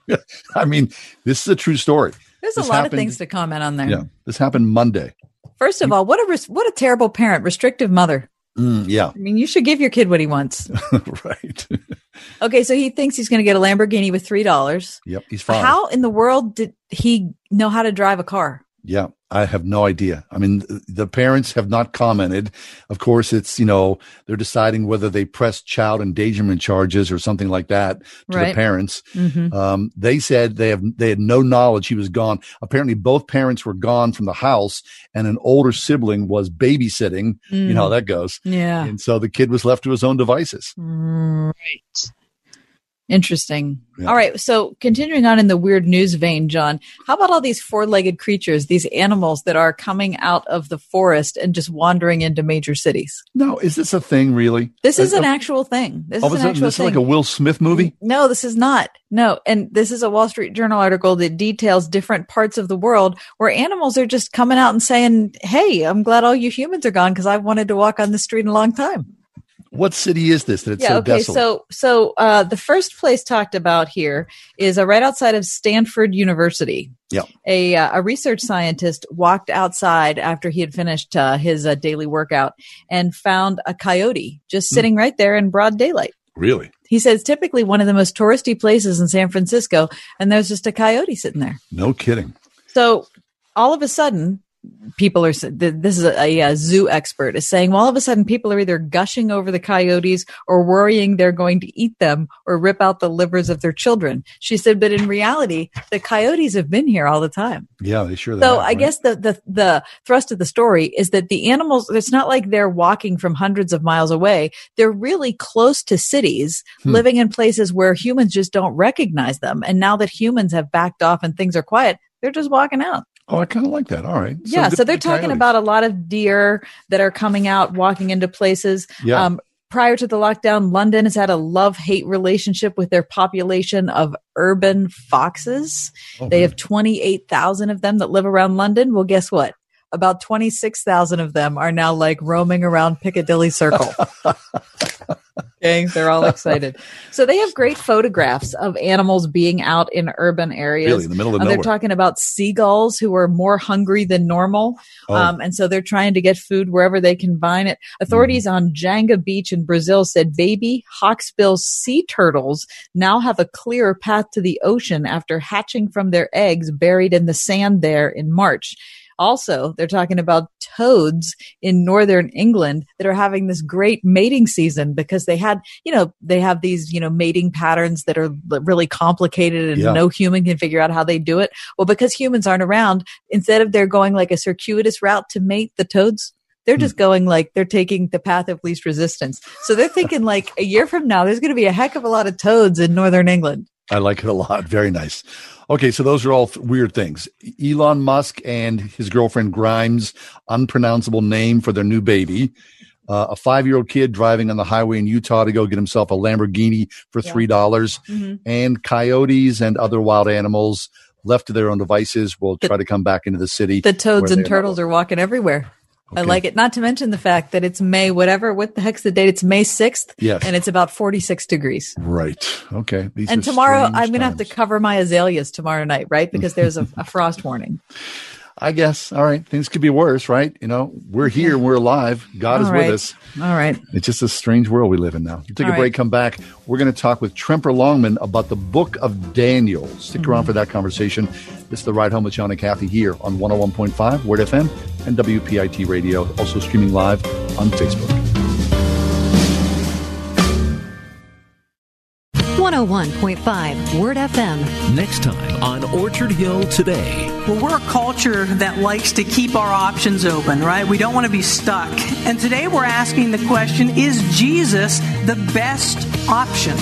I mean, this is a true story. There's This a lot happened- of things to comment on there. Yeah, this happened Monday. First of all, what a res- what a terrible parent, restrictive mother. Mm, yeah, I mean, you should give your kid what he wants. right. Okay, so he thinks he's going to get a Lamborghini with three dollars. Yep, he's fine. How in the world did he know how to drive a car? Yeah, I have no idea. I mean, the parents have not commented. Of course, it's, you know, they're deciding whether they press child endangerment charges or something like that to Right. the parents. Mhm. Um, they said they have, they had no knowledge he was gone. Apparently both parents were gone from the house and an older sibling was babysitting. You know how Mm. that goes. Yeah. And so the kid was left to his own devices. Right. Interesting. Yeah. All right. So continuing on in the weird news vein, John, how about all these four legged creatures, these animals that are coming out of the forest and just wandering into major cities? No, is this a thing really? This is an actual thing. This all of is a an actual this is thing. like a Will Smith movie? No, this is not. No. And this is a Wall Street Journal article that details different parts of the world where animals are just coming out and saying, Hey, I'm glad all you humans are gone because I've wanted to walk on the street in a long time. What city is this that it's yeah. so okay. desolate? So, so, uh, the first place talked about here is uh, right outside of Stanford University. yeah. A, uh, a research scientist walked outside after he had finished uh, his uh, daily workout and found a coyote just Hmm. sitting right there in broad daylight. Really? He says typically one of the most touristy places in San Francisco, and there's just a coyote sitting there. No kidding. So all of a sudden, people are. This is a, a, zoo expert is saying. Well, all of a sudden, people are either gushing over the coyotes or worrying they're going to eat them or rip out the livers of their children. She said, but in reality, the coyotes have been here all the time. Yeah, they sure. So have, I right? guess the, the the thrust of the story is that the animals. It's not like they're walking from hundreds of miles away. They're really close to cities, Hmm. living in places where humans just don't recognize them. And now that humans have backed off and things are quiet, they're just walking out. Oh, I kind of like that. All right. yeah, so they're talking coyotes. about a lot of deer that are coming out, walking into places. Yeah. Um, prior to the lockdown, London has had a love hate relationship with their population of urban foxes. Oh, they have 28,000 of them that live around London. Well, guess what? About 26,000 of them are now like roaming around Piccadilly Circle. they're all excited. So they have great photographs of animals being out in urban areas. Really, in the middle of Uh, They're talking about seagulls who are more hungry than normal. Oh. Um, and so they're trying to get food wherever they can find it. Authorities on Janga Beach in Brazil said baby hawksbill sea turtles now have a clearer path to the ocean after hatching from their eggs buried in the sand there in March. Also, they're talking about toads in northern England that are having this great mating season because they had, you know, they have these, you know, mating patterns that are really complicated and Yeah. no human can figure out how they do it. Well, because humans aren't around, instead of they're going like a circuitous route to mate the toads, they're hmm. just going like they're taking the path of least resistance. So they're thinking like a year from now, there's going to be a heck of a lot of toads in northern England. I like it a lot. Very nice. Okay, so those are all th- weird things. Elon Musk and his girlfriend Grimes, unpronounceable name for their new baby. Uh, a five-year-old kid driving on the highway in Utah to go get himself a Lamborghini for three dollars, Mhm. and coyotes and other wild animals left to their own devices will try to come back into the city. The toads and turtles are walking everywhere. I like it. Not to mention the fact that it's May, whatever, what the heck's the date? It's May 6th. Yes. And it's about 46 degrees. Right. Okay. These and tomorrow, I'm going to have to cover my azaleas tomorrow night, right? Because there's a, a frost warning. I guess. All right. Things could be worse, right? You know, we're here. We're alive. God is All with us. All right. It's just a strange world we live in now. We'll take All a break, right. come back. We're going to talk with Tremper Longman about the book of Daniel. Stick Mm-hmm. around for that conversation. This is the Ride Home with John and Kathy here on 101.5 Word FM and WPIT Radio, also streaming live on Facebook. 101.5 Word FM. Next time on Orchard Hill Today. Well, we're a culture that likes to keep our options open, right? We don't want to be stuck. And today we're asking the question Is Jesus the best option?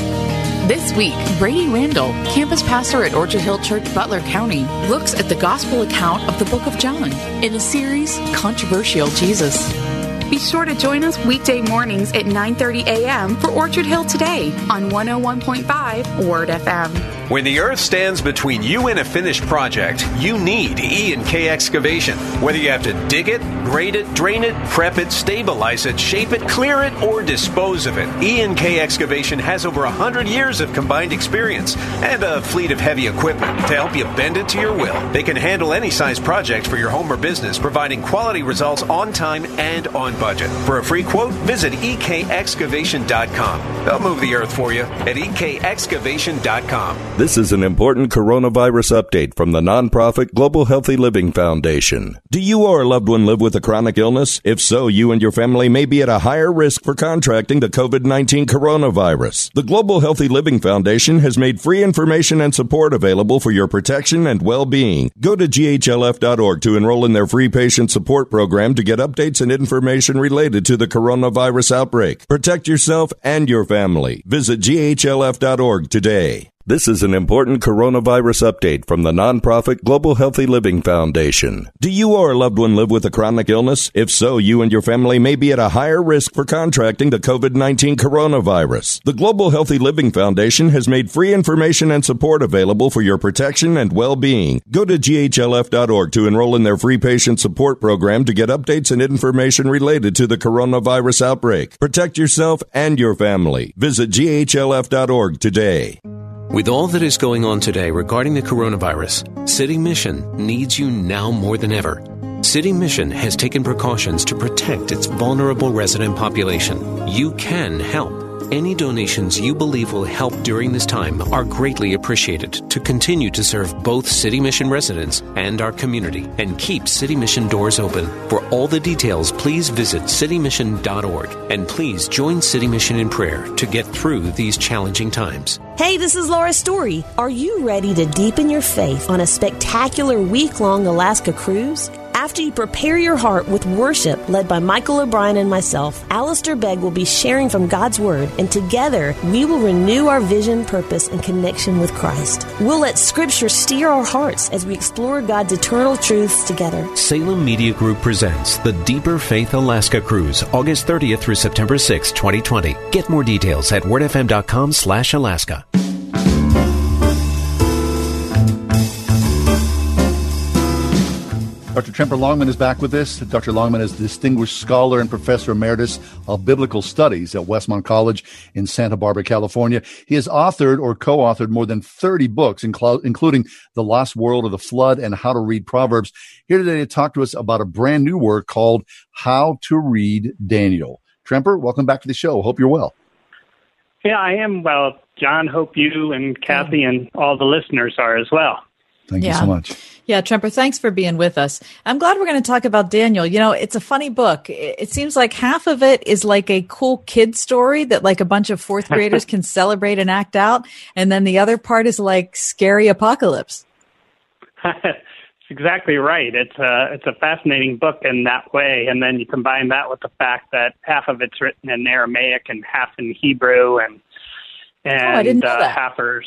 This week, Brady Randall, campus pastor at Orchard Hill Church, Butler County, looks at the gospel account of the book of John in a series, Controversial Jesus. Be sure to join us weekday mornings at 9:30 a.m. for Orchard Hill Today on 101.5 Word FM. When the earth stands between you and a finished project, you need E and K excavation. Whether you have to dig it, grade it, drain it, prep it, stabilize it, shape it, clear it, or dispose of it, E and K excavation has over 100 years of combined experience and a fleet of heavy equipment to help you bend it to your will. They can handle any size project for your home or business, providing quality results on time and on budget. For a free quote, visit ekexcavation.com. They'll move the earth for you at ekexcavation.com. This is an important coronavirus update from the nonprofit Global Healthy Living Foundation. Do you or a loved one live with a chronic illness? If so, you and your family may be at a higher risk for contracting the COVID-19 coronavirus. The Global Healthy Living Foundation has made free information and support available for your protection and well-being. Go to ghlf.org to enroll in their free patient support program to get updates and information related to the coronavirus outbreak. Protect yourself and your family. Visit ghlf.org today. This is an important coronavirus update from the nonprofit Global Healthy Living Foundation. Do you or a loved one live with a chronic illness? If so, you and your family may be at a higher risk for contracting the COVID-19 coronavirus. The Global Healthy Living Foundation has made free information and support available for your protection and well-being. Go to ghlf.org to enroll in their free patient support program to get updates and information related to the coronavirus outbreak. Protect yourself and your family. Visit ghlf.org today. With all that is going on today regarding the coronavirus, City Mission needs you now more than ever. City Mission has taken precautions to protect its vulnerable resident population. You can help. Any donations you believe will help during this time are greatly appreciated to continue to serve both City Mission residents and our community and keep City Mission doors open. For all the details, please visit citymission.org and please join City Mission in prayer to get through these challenging times. Hey, this is Laura Story. Are you ready to deepen your faith on a spectacular week long Alaska cruise? After you prepare your heart with worship led by Michael O'Brien and myself, Alistair Begg will be sharing from God's Word, and together we will renew our vision, purpose, and connection with Christ. We'll let Scripture steer our hearts as we explore God's eternal truths together. Salem Media Group presents the Deeper Faith Alaska Cruise, August 30th through September 6, 2020. Get more details at wordfm.com slash Alaska. Dr. Tremper Longman is back with us. Dr. Longman is a distinguished scholar and professor emeritus of biblical studies at Westmont College in Santa Barbara, California. He has authored or co-authored more than 30 books, including The Lost World of the Flood and How to Read Proverbs. Here today to talk to us about a brand new work called How to Read Daniel. Tremper, welcome back to the show. Hope you're well. Yeah, I am well. John, hope you and Kathy and all the listeners are as well. Thank you so much. Yeah, Tremper, thanks for being with us. I'm glad we're going to talk about Daniel. You know, it's a funny book. It, seems like half of it is like a cool kid story that like a bunch of fourth graders can celebrate and act out. And then the other part is like scary apocalypse. it's exactly right. It's a, it's a fascinating book in that way. And then you combine that with the fact that half of it's written in Aramaic and half in Hebrew and, and oh, didn't know uh, half are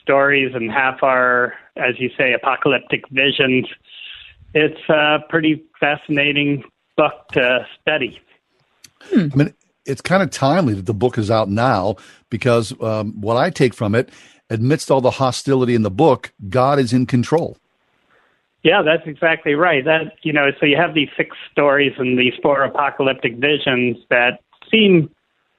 stories and half are, as you say, apocalyptic visions. It's a pretty fascinating book to study. I mean, it's kind of timely that the book is out now because um, what I take from it, amidst all the hostility in the book, God is in control. Yeah, that's exactly right. That you know, so you have these six stories and these four apocalyptic visions that seem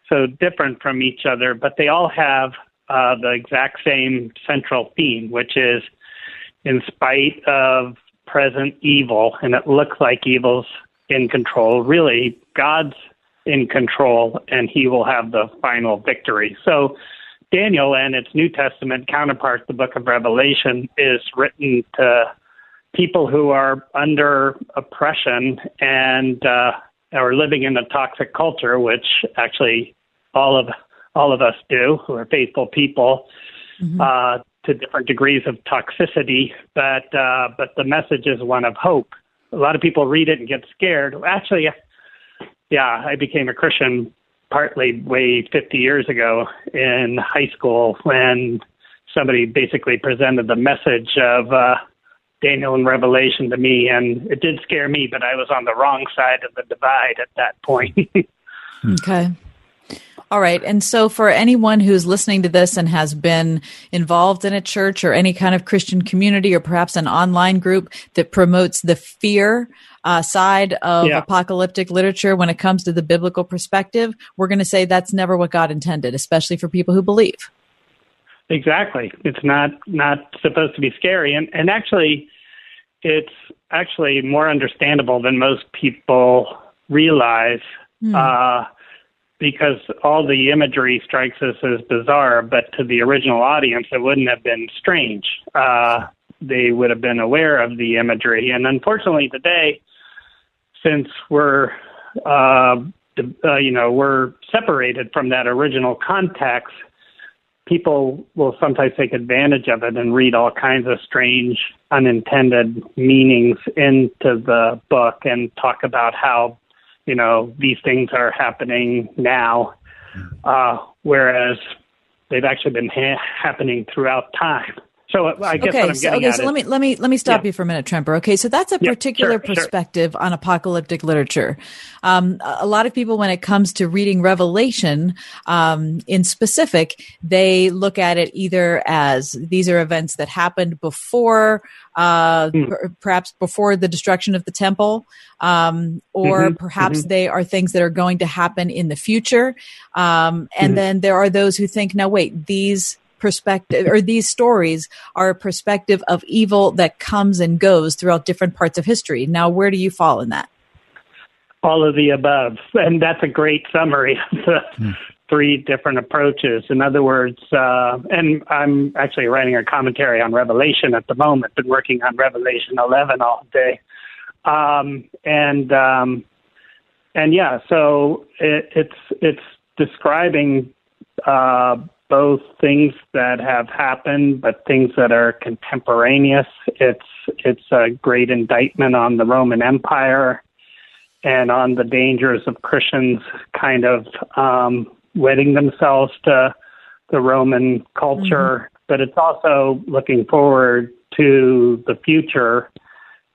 so different from each other, but they all have uh, the exact same central theme, which is in spite of present evil, and it looks like evil's in control, really, God's in control, and he will have the final victory. So, Daniel and its New Testament counterpart, the book of Revelation, is written to people who are under oppression and uh, are living in a toxic culture, which actually all of all of us do, who are faithful people, uh, to different degrees of toxicity. But uh, but the message is one of hope. A lot of people read it and get scared. Actually, yeah, I became a Christian partly way 50 years ago in high school when somebody basically presented the message of uh, Daniel and Revelation to me, and it did scare me, but I was on the wrong side of the divide at that point. Okay. All right. And so, for anyone who's listening to this and has been involved in a church or any kind of Christian community or perhaps an online group that promotes the fear uh, side of Yeah. apocalyptic literature when it comes to the biblical perspective, we're going to say that's never what God intended, especially for people who believe. Exactly. It's not not supposed to be scary, and and actually, it's actually more understandable than most people realize. Hmm. Uh, because all the imagery strikes us as bizarre, but to the original audience, it wouldn't have been strange. Uh, they would have been aware of the imagery. And unfortunately, today, since we're uh, uh, you know we're separated from that original context, people will sometimes take advantage of it and read all kinds of strange, unintended meanings into the book and talk about how you know these things are happening now, uh, whereas they've actually been ha- happening throughout time. So uh, I guess okay, what I'm so, okay, at so let me let me let me stop Yeah. you for a minute, Tremper. Okay, so that's a Yeah, particular sure, sure. perspective on apocalyptic literature. Um, a lot of people, when it comes to reading Revelation um, in specific, they look at it either as these are events that happened before, uh, Hmm. per- perhaps before the destruction of the temple, um, or Mhm, perhaps mhm. they are things that are going to happen in the future. Um, and Mhm. then there are those who think, now wait, these perspective or these stories are a perspective of evil that comes and goes throughout different parts of history. Now, where do you fall in that? all of the above. And that's a great summary of the three different approaches. In other words, uh, and I'm actually writing a commentary on Revelation at the moment, been working on Revelation 11 all day. Um, and, um, and yeah, so it, it's, it's describing, uh, both things that have happened, but things that are contemporaneous. It's, it's a great indictment on the Roman Empire and on the dangers of Christians kind of um, wedding themselves to the Roman culture, but it's also looking forward to the future,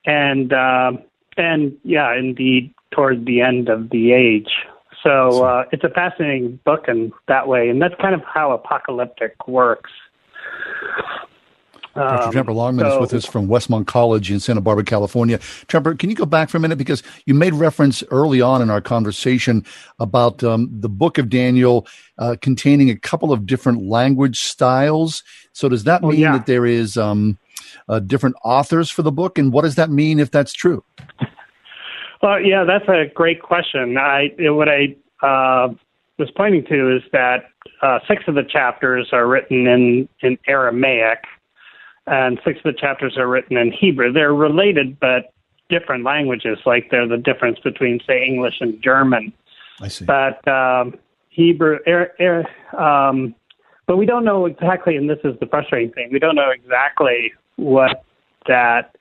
and uh, and yeah, indeed, toward the end of the age. So uh, it's a fascinating book in that way, and that's kind of how apocalyptic works. Dr. Um, Tremper Longman is so- with us from Westmont College in Santa Barbara, California. Tremper, can you go back for a minute because you made reference early on in our conversation about um, the Book of Daniel uh, containing a couple of different language styles. So does that Oh, mean yeah. that there is um, uh, different authors for the book, and what does that mean if that's true? Well, yeah, that's a great question. I what I uh, was pointing to is that uh, six of the chapters are written in in Aramaic, and six of the chapters are written in Hebrew. They're related, but different languages. Like they're the difference between, say, English and German. I see. But um, Hebrew, er, er, um, but we don't know exactly, and this is the frustrating thing. We don't know exactly what that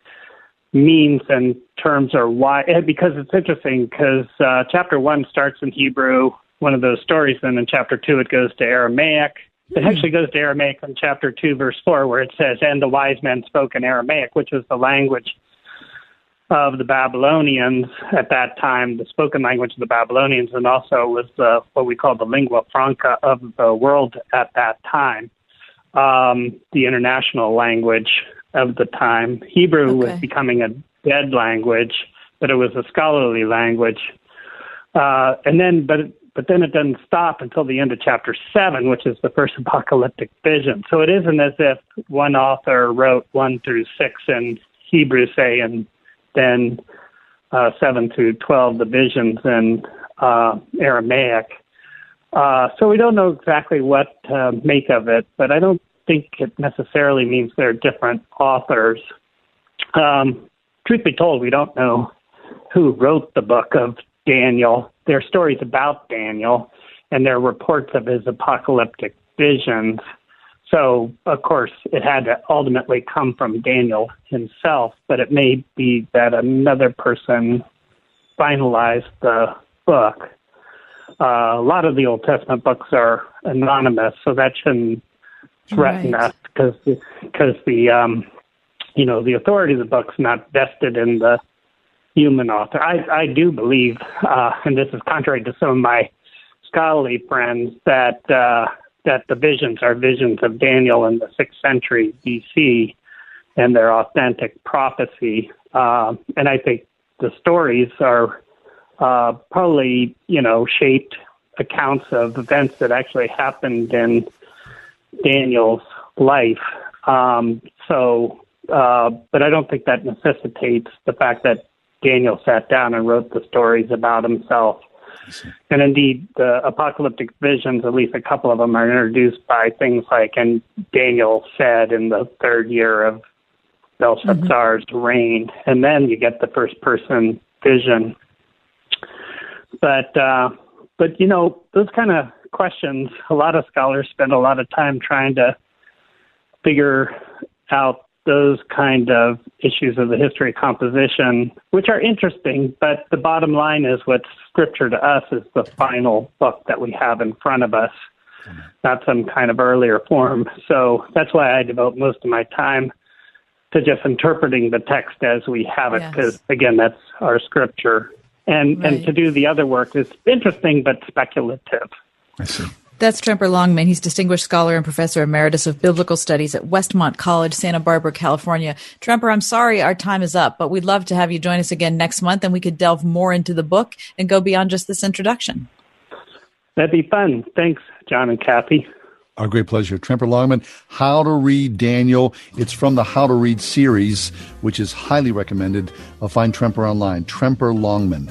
means and terms or why eh, because it's interesting because uh, chapter one starts in hebrew one of those stories then in chapter two it goes to aramaic. It actually goes to aramaic in chapter two verse four where it says and the wise men spoke in aramaic which was the language of the babylonians at that time the spoken language of the babylonians and also was the, what we call the lingua franca of the world at that time um, the international language of the time. Hebrew was becoming a dead language, but it was a scholarly language. Uh, and then, but but then it doesn't stop until the end of chapter seven, which is the first apocalyptic vision. So it isn't as if one author wrote one through six in Hebrew, say, and then uh, seven through twelve the visions in uh, Aramaic. Uh, so we don't know exactly what to make of it, but I don't think it necessarily means they're different authors. Um, truth be told, we don't know who wrote the book of Daniel. There are stories about Daniel, and there are reports of his apocalyptic visions. So, of course, it had to ultimately come from Daniel himself, but it may be that another person finalized the book. Uh, a lot of the Old Testament books are anonymous, so that shouldn't threaten Right. us because because the um, you know the authority of the book's not vested in the human author. I I do believe, uh, and this is contrary to some of my scholarly friends, that uh, that the visions are visions of Daniel in the sixth century BC, and they're authentic prophecy. Uh, and I think the stories are uh, probably you know shaped accounts of events that actually happened in Daniel's life. Um, so, uh, but I don't think that necessitates the fact that Daniel sat down and wrote the stories about himself. And indeed, the apocalyptic visions, at least a couple of them, are introduced by things like, and Daniel said in the third year of Belshazzar's mm-hmm. reign, and then you get the first person vision. But uh, but you know those kind of questions, a lot of scholars spend a lot of time trying to figure out those kind of issues of the history of composition, which are interesting, but the bottom line is what scripture to us is the final book that we have in front of us, not some kind of earlier form. So that's why I devote most of my time to just interpreting the text as we have it, because yes. again, that's our scripture. And right. and to do the other work is interesting but speculative. I see. That's Tremper Longman. He's distinguished scholar and professor emeritus of biblical studies at Westmont College, Santa Barbara, California. Tremper, I'm sorry our time is up, but we'd love to have you join us again next month and we could delve more into the book and go beyond just this introduction. That'd be fun. Thanks, John and Kathy. Our great pleasure. Tremper Longman, How to Read Daniel. It's from the How to Read series, which is highly recommended. I'll find Tremper online. Tremper Longman.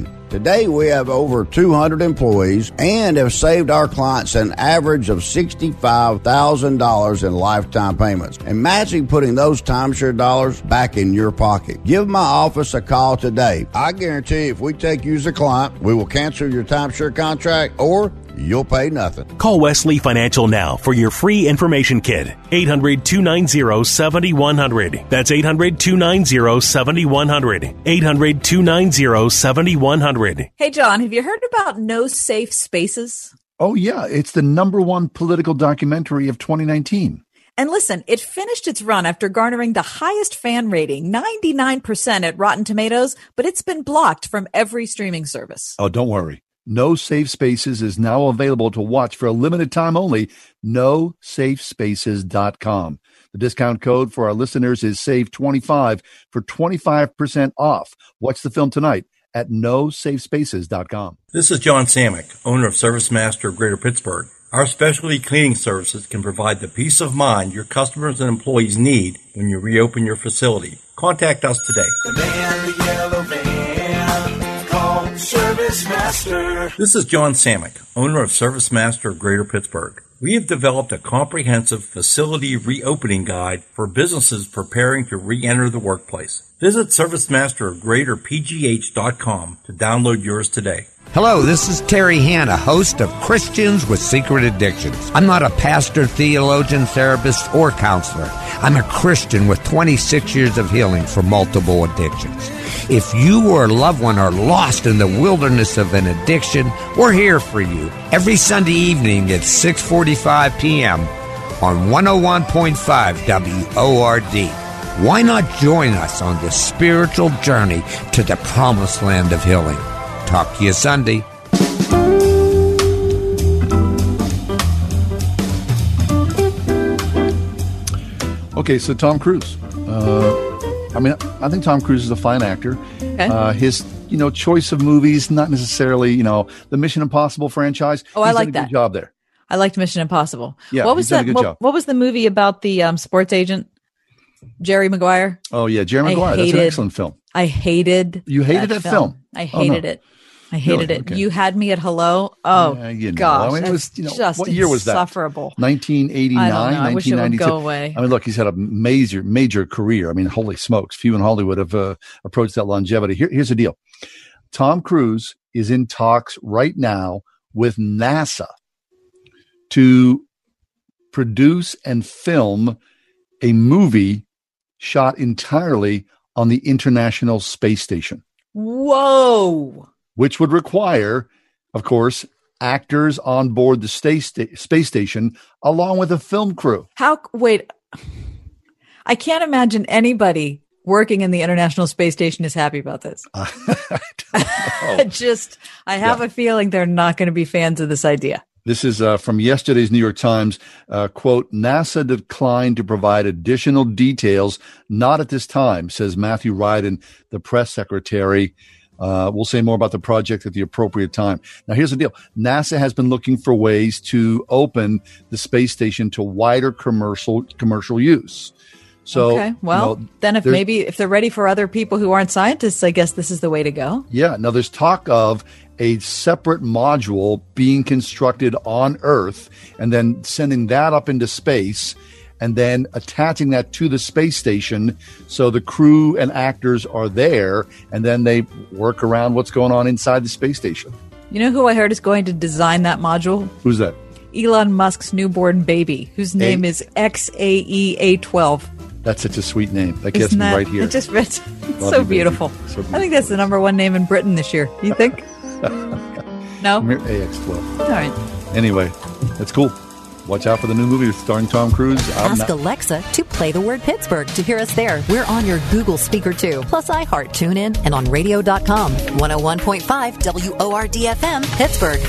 Today, we have over 200 employees and have saved our clients an average of $65,000 in lifetime payments. Imagine putting those timeshare dollars back in your pocket. Give my office a call today. I guarantee if we take you as a client, we will cancel your timeshare contract or You'll pay nothing. Call Wesley Financial now for your free information kit. 800 290 7100. That's 800 290 7100. 800 290 7100. Hey, John, have you heard about No Safe Spaces? Oh, yeah. It's the number one political documentary of 2019. And listen, it finished its run after garnering the highest fan rating, 99% at Rotten Tomatoes, but it's been blocked from every streaming service. Oh, don't worry. No Safe Spaces is now available to watch for a limited time only. NoSafeSpaces.com. The discount code for our listeners is SAVE25 for 25% off. Watch the film tonight at NoSafeSpaces.com. This is John Samick, owner of Service Master of Greater Pittsburgh. Our specialty cleaning services can provide the peace of mind your customers and employees need when you reopen your facility. Contact us today. This is John Samick, owner of Service Master of Greater Pittsburgh. We have developed a comprehensive facility reopening guide for businesses preparing to re-enter the workplace. Visit ServiceMasterofGreaterPGH.com to download yours today. Hello, this is Terry Hanna, a host of Christians with Secret Addictions. I'm not a pastor, theologian, therapist, or counselor. I'm a Christian with 26 years of healing for multiple addictions. If you or a loved one are lost in the wilderness of an addiction, we're here for you every Sunday evening at 6:45 p.m. on 101.5 WORD. Why not join us on this spiritual journey to the promised land of healing? Talk to you Sunday. Okay, so Tom Cruise. Uh, I mean, I think Tom Cruise is a fine actor. Okay. Uh, his, you know, choice of movies, not necessarily, you know, the Mission Impossible franchise. Oh, I like that. Good job there. I liked Mission Impossible. Yeah, what was that? What, what, was the movie about the um, sports agent? Jerry Maguire. Oh yeah, Jerry Maguire. Hated, That's an excellent film. I hated. You hated that, that film. film. I hated oh, no. it. I hated Really? it. Okay. You had me at hello. Oh Yeah, you know. gosh, I mean, it was, you know, just what year was that? insufferable. 1989, I. I wish it would go away. I mean, look, he's had a major, major career. I mean, holy smokes, few in Hollywood have uh, approached that longevity. Here, here's the deal: Tom Cruise is in talks right now with NASA to produce and film a movie shot entirely on the International Space Station, Whoa! Which would require, of course, actors on board the space, sta- space station along with a film crew. How? Wait, I can't imagine anybody working in the International Space Station is happy about this. I just, I have a feeling they're not going to be fans of this idea. This is uh, from yesterday's New York Times. Uh, quote, NASA declined to provide additional details, not at this time, says Matthew Ryden, the press secretary. Uh, we'll say more about the project at the appropriate time. Now, here's the deal NASA has been looking for ways to open the space station to wider commercial commercial use. So, okay, well, you know, then if maybe if they're ready for other people who aren't scientists, I guess this is the way to go. Yeah. Now there's talk of a separate module being constructed on Earth and then sending that up into space and then attaching that to the space station so the crew and actors are there and then they work around what's going on inside the space station. You know who I heard is going to design that module? Who's that? Elon Musk's newborn baby, whose name is XAEA12. That's such a sweet name. That gets Isn't me that right here. It just it's so you, baby. beautiful. I think that's the number one name in Britain this year. You think? no. Mir- AX12. All right. Anyway, that's cool. Watch out for the new movie starring Tom Cruise. out Ask now. Alexa to play the word Pittsburgh to hear us there. We're on your Google speaker too, plus iHeart, TuneIn, and on radio.com. 101.5 WORDFM, Pittsburgh.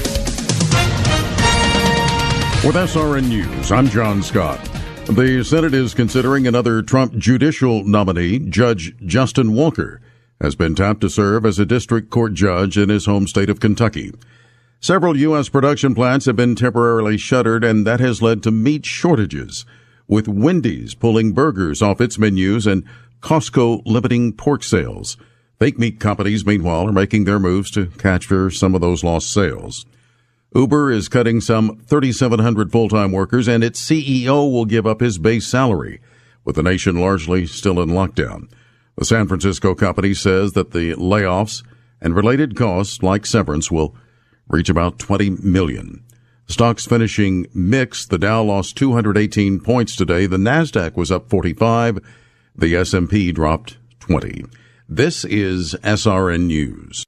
With SRN News, I'm John Scott. The Senate is considering another Trump judicial nominee, Judge Justin Walker, has been tapped to serve as a district court judge in his home state of Kentucky. Several U.S. production plants have been temporarily shuttered, and that has led to meat shortages, with Wendy's pulling burgers off its menus and Costco limiting pork sales. Fake meat companies, meanwhile, are making their moves to capture some of those lost sales. Uber is cutting some 3,700 full-time workers and its CEO will give up his base salary, with the nation largely still in lockdown. The San Francisco company says that the layoffs and related costs like severance will reach about 20 million. Stocks finishing mixed. The Dow lost 218 points today. The Nasdaq was up 45. The S&P dropped 20. This is SRN News.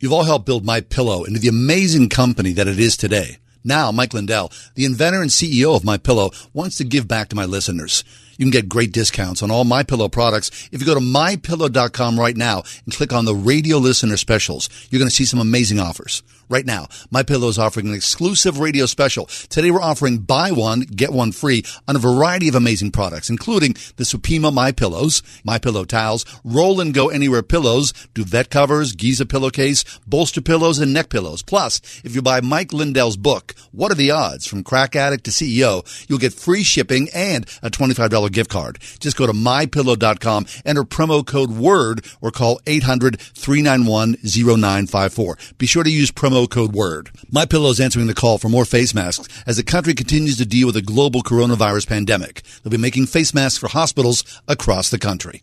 You've all helped build My Pillow into the amazing company that it is today. Now, Mike Lindell, the inventor and CEO of My Pillow, wants to give back to my listeners. You can get great discounts on all My Pillow products if you go to mypillow.com right now and click on the radio listener specials. You're going to see some amazing offers. Right now, My Pillow is offering an exclusive radio special. Today we're offering buy one, get one free on a variety of amazing products, including the Supima My Pillows, My Pillow towels, roll and go anywhere pillows, duvet covers, Giza pillowcase, bolster pillows, and neck pillows. Plus, if you buy Mike Lindell's book, What Are the Odds? From Crack Addict to CEO, you'll get free shipping and a $25 gift card. Just go to mypillow.com, enter promo code WORD, or call 800-391-0954. Be sure to use promo code WORD. My Pillow is answering the call for more face masks as the country continues to deal with a global coronavirus pandemic. They'll be making face masks for hospitals across the country.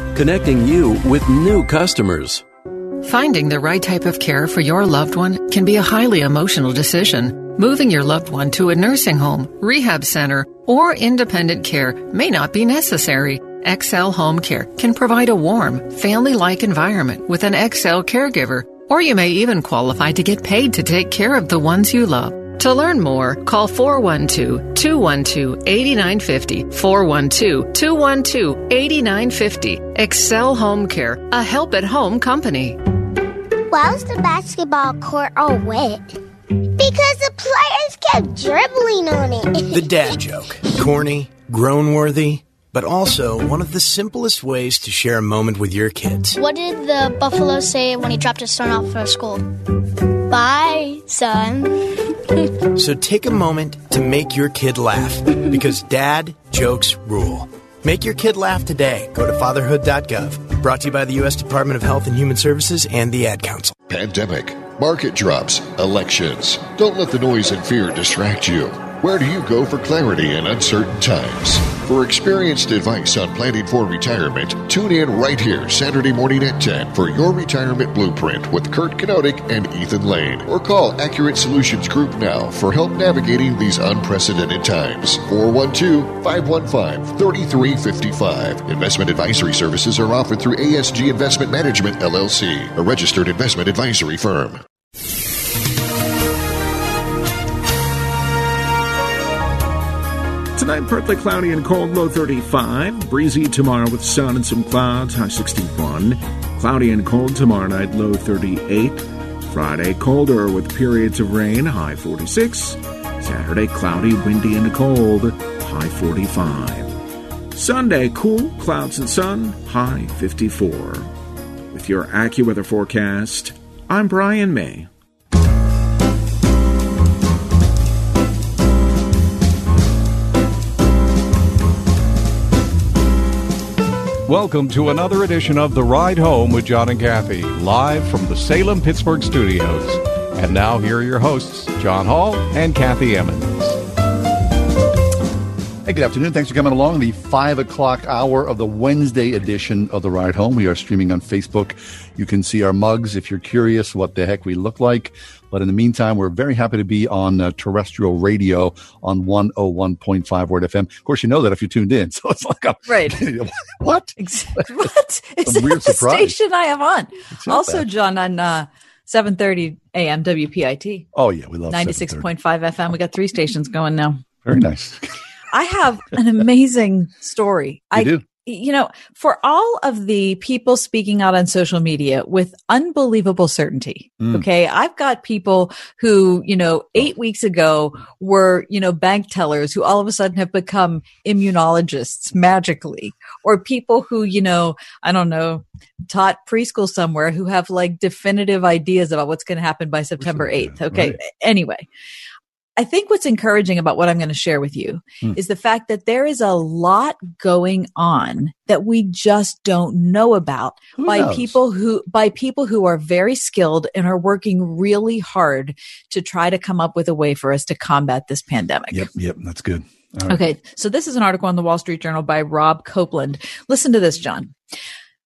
connecting you with new customers. Finding the right type of care for your loved one can be a highly emotional decision. Moving your loved one to a nursing home, rehab center, or independent care may not be necessary. XL Home Care can provide a warm, family like environment with an XL caregiver, or you may even qualify to get paid to take care of the ones you love. To learn more, call 412 212 8950. 412 212 8950. Excel Home Care, a help at home company. Why was the basketball court all wet? Because the players kept dribbling on it. The dad joke. Corny, groan worthy, but also one of the simplest ways to share a moment with your kids. What did the buffalo say when he dropped his son off for school? Bye, son. So take a moment to make your kid laugh because dad jokes rule. Make your kid laugh today. Go to fatherhood.gov. Brought to you by the U.S. Department of Health and Human Services and the Ad Council. Pandemic, market drops, elections. Don't let the noise and fear distract you. Where do you go for clarity in uncertain times? For experienced advice on planning for retirement, tune in right here Saturday morning at 10 for your retirement blueprint with Kurt Kenotic and Ethan Lane. Or call Accurate Solutions Group now for help navigating these unprecedented times. 412 515 3355. Investment advisory services are offered through ASG Investment Management LLC, a registered investment advisory firm. Tonight, partly cloudy and cold, low 35. Breezy tomorrow with sun and some clouds, high 61. Cloudy and cold tomorrow night, low 38. Friday, colder with periods of rain, high 46. Saturday, cloudy, windy, and cold, high 45. Sunday, cool, clouds and sun, high 54. With your AccuWeather forecast, I'm Brian May. Welcome to another edition of The Ride Home with John and Kathy, live from the Salem Pittsburgh studios. And now, here are your hosts, John Hall and Kathy Emmons. Hey, good afternoon. Thanks for coming along. The five o'clock hour of the Wednesday edition of The Ride Home. We are streaming on Facebook. You can see our mugs if you're curious what the heck we look like. But in the meantime, we're very happy to be on uh, terrestrial radio on 101.5 Word FM. Of course, you know that if you tuned in. So it's like, a, right. what? Exactly. what? Is A weird that the surprise. station I am on? Also, bad. John, on uh, 730 AM WPIT. Oh, yeah, we love 96.5 FM. We got three stations going now. Very nice. I have an amazing story. I do? You know, for all of the people speaking out on social media with unbelievable certainty. Mm. Okay. I've got people who, you know, eight weeks ago were, you know, bank tellers who all of a sudden have become immunologists magically or people who, you know, I don't know, taught preschool somewhere who have like definitive ideas about what's going to happen by September 8th. Okay. right. Anyway, I think what's encouraging about what I'm going to share with you Hmm. is the fact that there is a lot going on that we just don't know about Who by knows? people who by people who are very skilled and are working really hard to try to come up with a way for us to combat this pandemic. Yep, yep, that's good. Right. Okay, so this is an article on the Wall Street Journal by Rob Copeland. Listen to this, John.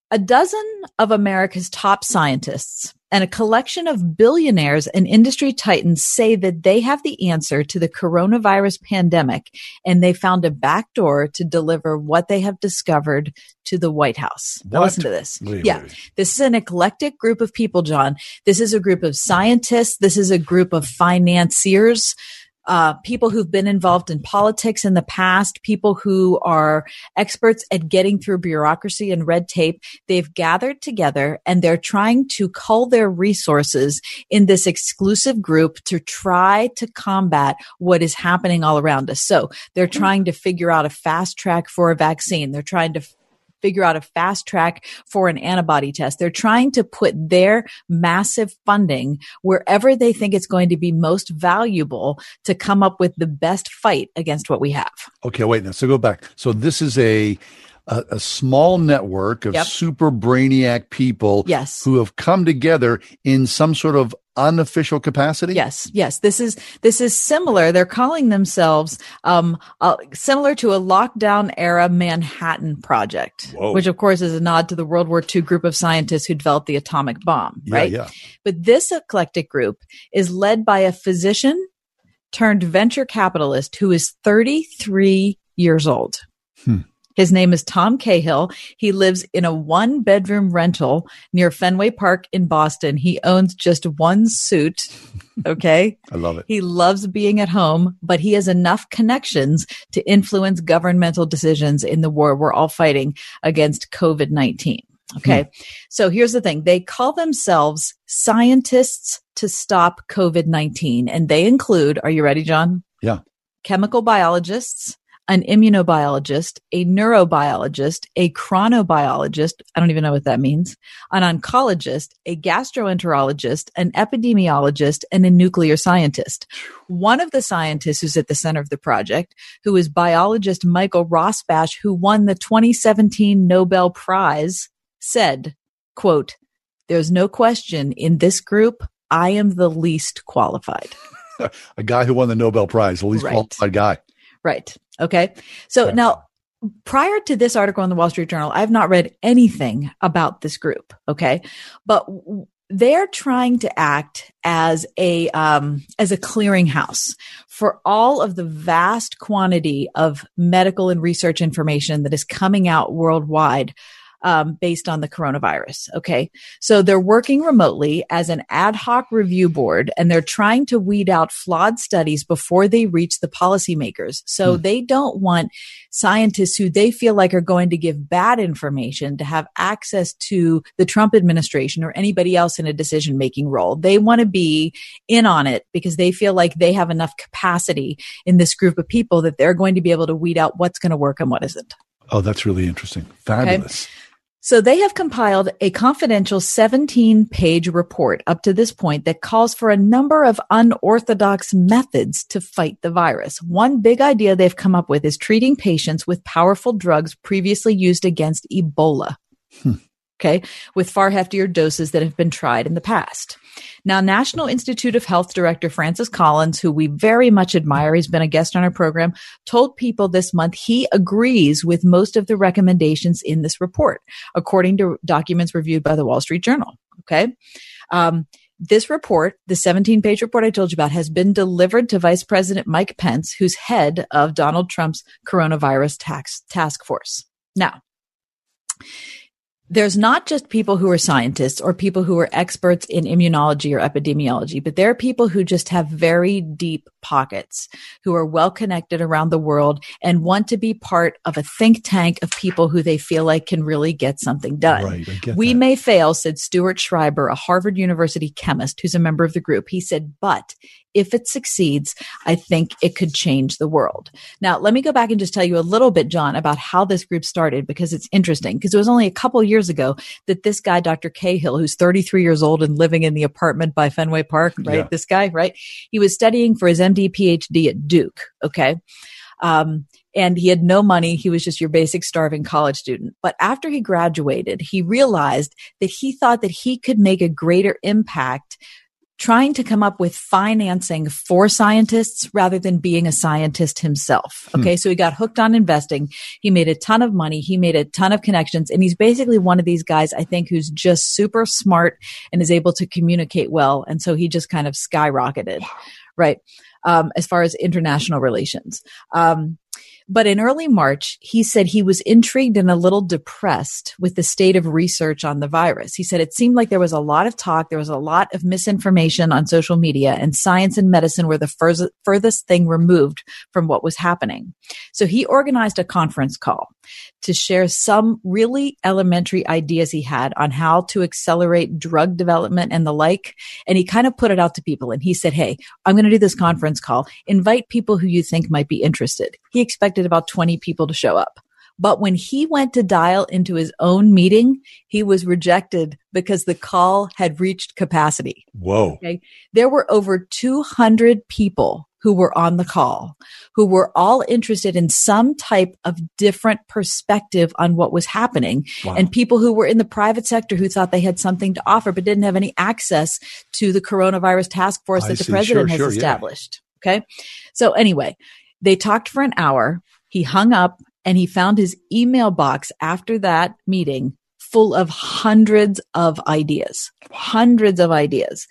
A dozen of America's top scientists and a collection of billionaires and industry titans say that they have the answer to the coronavirus pandemic and they found a backdoor to deliver what they have discovered to the White House. Now listen to this. Wait, yeah. wait. This is an eclectic group of people, John. This is a group of scientists. This is a group of financiers uh, people who've been involved in politics in the past, people who are experts at getting through bureaucracy and red tape. They've gathered together and they're trying to cull their resources in this exclusive group to try to combat what is happening all around us. So they're trying to figure out a fast track for a vaccine. They're trying to figure out a fast track for an antibody test. They're trying to put their massive funding wherever they think it's going to be most valuable to come up with the best fight against what we have. Okay, wait now. So go back. So this is a a, a small network of Yep. super brainiac people Yes. who have come together in some sort of unofficial capacity. Yes, yes. This is this is similar. They're calling themselves um, uh, similar to a lockdown era Manhattan project, Whoa. which of course is a nod to the World War II group of scientists who developed the atomic bomb. Yeah, right? yeah. But this eclectic group is led by a physician turned venture capitalist who is 33 years old. Hmm. His name is Tom Cahill. He lives in a one bedroom rental near Fenway Park in Boston. He owns just one suit. Okay. I love it. He loves being at home, but he has enough connections to influence governmental decisions in the war we're all fighting against COVID 19. Okay. Hmm. So here's the thing. They call themselves scientists to stop COVID 19, and they include, are you ready, John? Yeah. Chemical biologists, an immunobiologist, a neurobiologist, a chronobiologist. I don't even know what that means. An oncologist, a gastroenterologist, an epidemiologist, and a nuclear scientist. One of the scientists who's at the center of the project, who is biologist Michael Rosbash, who won the 2017 Nobel Prize, said, quote, there's no question in this group, I am the least qualified. a guy who won the Nobel Prize, the least right. qualified guy. Right. Okay. So now, prior to this article in the Wall Street Journal, I've not read anything about this group. Okay. But they're trying to act as a um, as a clearinghouse for all of the vast quantity of medical and research information that is coming out worldwide um, based on the coronavirus. Okay. So they're working remotely as an ad hoc review board and they're trying to weed out flawed studies before they reach the policymakers. So hmm. they don't want scientists who they feel like are going to give bad information to have access to the Trump administration or anybody else in a decision making role. They want to be in on it because they feel like they have enough capacity in this group of people that they're going to be able to weed out what's going to work and what isn't. Oh, that's really interesting. Fabulous. Okay? So they have compiled a confidential 17 page report up to this point that calls for a number of unorthodox methods to fight the virus. One big idea they've come up with is treating patients with powerful drugs previously used against Ebola. Hmm. Okay. With far heftier doses that have been tried in the past. Now, National Institute of Health Director Francis Collins, who we very much admire, he's been a guest on our program, told people this month he agrees with most of the recommendations in this report, according to documents reviewed by the Wall Street Journal. Okay. Um, this report, the 17 page report I told you about, has been delivered to Vice President Mike Pence, who's head of Donald Trump's coronavirus tax task force. Now, there's not just people who are scientists or people who are experts in immunology or epidemiology, but there are people who just have very deep pockets, who are well connected around the world and want to be part of a think tank of people who they feel like can really get something done. Right, we that. may fail, said Stuart Schreiber, a Harvard University chemist who's a member of the group. He said, but if it succeeds, I think it could change the world. Now, let me go back and just tell you a little bit, John, about how this group started because it's interesting because it was only a couple years ago that this guy, Dr. Cahill, who's 33 years old and living in the apartment by Fenway Park, right? Yeah. This guy, right? He was studying for his MD PhD at Duke. Okay. Um, and he had no money. He was just your basic starving college student. But after he graduated, he realized that he thought that he could make a greater impact trying to come up with financing for scientists rather than being a scientist himself. Hmm. Okay. Hmm. So he got hooked on investing. He made a ton of money. He made a ton of connections. And he's basically one of these guys, I think, who's just super smart and is able to communicate well. And so he just kind of skyrocketed. Right. Um, as far as international relations. Um, but in early March, he said he was intrigued and a little depressed with the state of research on the virus. He said it seemed like there was a lot of talk, there was a lot of misinformation on social media, and science and medicine were the fur- furthest thing removed from what was happening. So he organized a conference call to share some really elementary ideas he had on how to accelerate drug development and the like. And he kind of put it out to people and he said, Hey, I'm going to do this conference call. Invite people who you think might be interested. He expected about 20 people to show up. But when he went to dial into his own meeting, he was rejected because the call had reached capacity. Whoa. Okay. There were over 200 people who were on the call, who were all interested in some type of different perspective on what was happening. Wow. And people who were in the private sector who thought they had something to offer, but didn't have any access to the coronavirus task force I that the president sure, has sure, established. Yeah. Okay. So anyway, they talked for an hour. He hung up and he found his email box after that meeting full of hundreds of ideas, hundreds of ideas.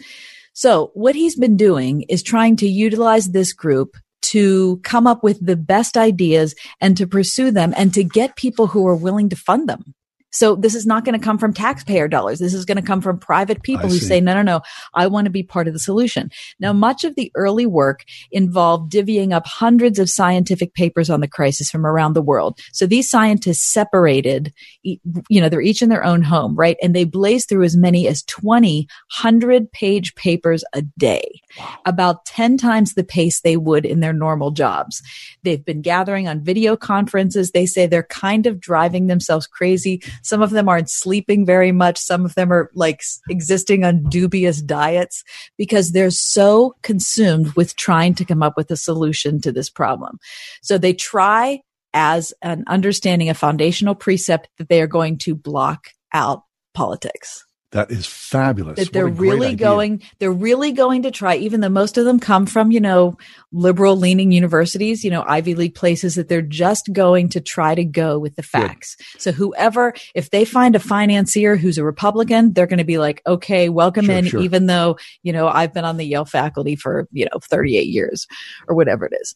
So what he's been doing is trying to utilize this group to come up with the best ideas and to pursue them and to get people who are willing to fund them. So this is not going to come from taxpayer dollars. This is going to come from private people I who see. say, no, no, no, I want to be part of the solution. Now, hmm. much of the early work involved divvying up hundreds of scientific papers on the crisis from around the world. So these scientists separated, you know, they're each in their own home, right? And they blazed through as many as 20 100 page papers a day, about 10 times the pace they would in their normal jobs. They've been gathering on video conferences. They say they're kind of driving themselves crazy. Some of them aren't sleeping very much. Some of them are like existing on dubious diets because they're so consumed with trying to come up with a solution to this problem. So they try as an understanding a foundational precept that they are going to block out politics That is fabulous. that they're really idea. going they're really going to try even though most of them come from you know liberal leaning universities you know ivy league places that they're just going to try to go with the facts so whoever if they find a financier who's a republican they're going to be like okay welcome Sure, in sure. even though you know i've been on the yale faculty for you know 38 years or whatever it is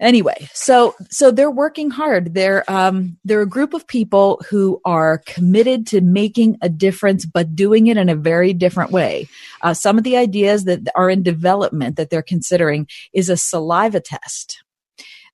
anyway so so they're working hard. They're um they're a group of people who are committed to making a difference but doing it in a very different way. Uh, some of the ideas that are in development that they're considering is a saliva test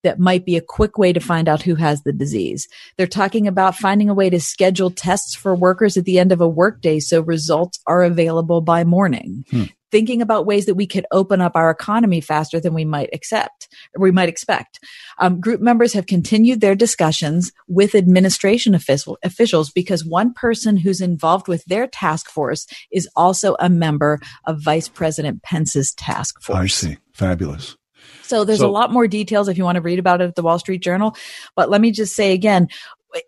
that might be a quick way to find out who has the disease. They're talking about finding a way to schedule tests for workers at the end of a workday so results are available by morning. Hmm. Thinking about ways that we could open up our economy faster than we might accept, we might expect. Um, group members have continued their discussions with administration official, officials because one person who's involved with their task force is also a member of Vice President Pence's task force. I see. Fabulous. So there's So- a lot more details if you want to read about it at the Wall Street Journal. But let me just say again,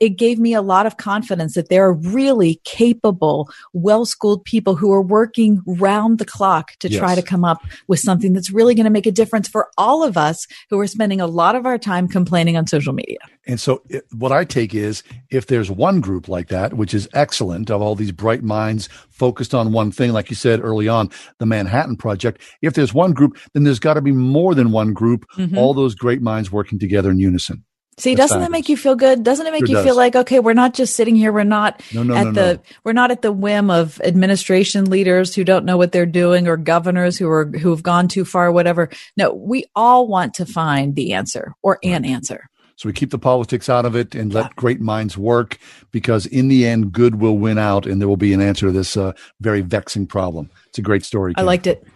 it gave me a lot of confidence that there are really capable, well-schooled people who are working round the clock to try to come up with something that's really going to make a difference for all of us who are spending a lot of our time complaining on social media. And so, it, what I take is if there's one group like that, which is excellent, of all these bright minds focused on one thing, like you said early on, the Manhattan Project, if there's one group, then there's got to be more than one group, Mhm. all those great minds working together in unison. See, doesn't that make you feel good? Doesn't it make Sure you does. feel like okay, we're not just sitting here, we're not No, no, at no, the we're not at the whim of administration leaders who don't know what they're doing or governors who are who have gone too far, whatever. No, we all want to find the answer or an answer. So we keep the politics out of it and let great minds work because in the end, good will win out and there will be an answer to this uh, very vexing problem. It's a great story. I liked it.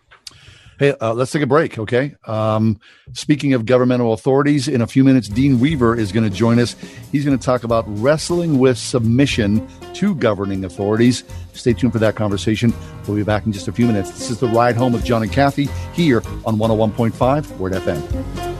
Hey, uh, let's take a break, okay? Um, speaking of governmental authorities, in a few minutes, Dean Weaver is going to join us. He's going to talk about wrestling with submission to governing authorities. Stay tuned for that conversation. We'll be back in just a few minutes. This is the ride home with John and Kathy here on 101.5 Word FM.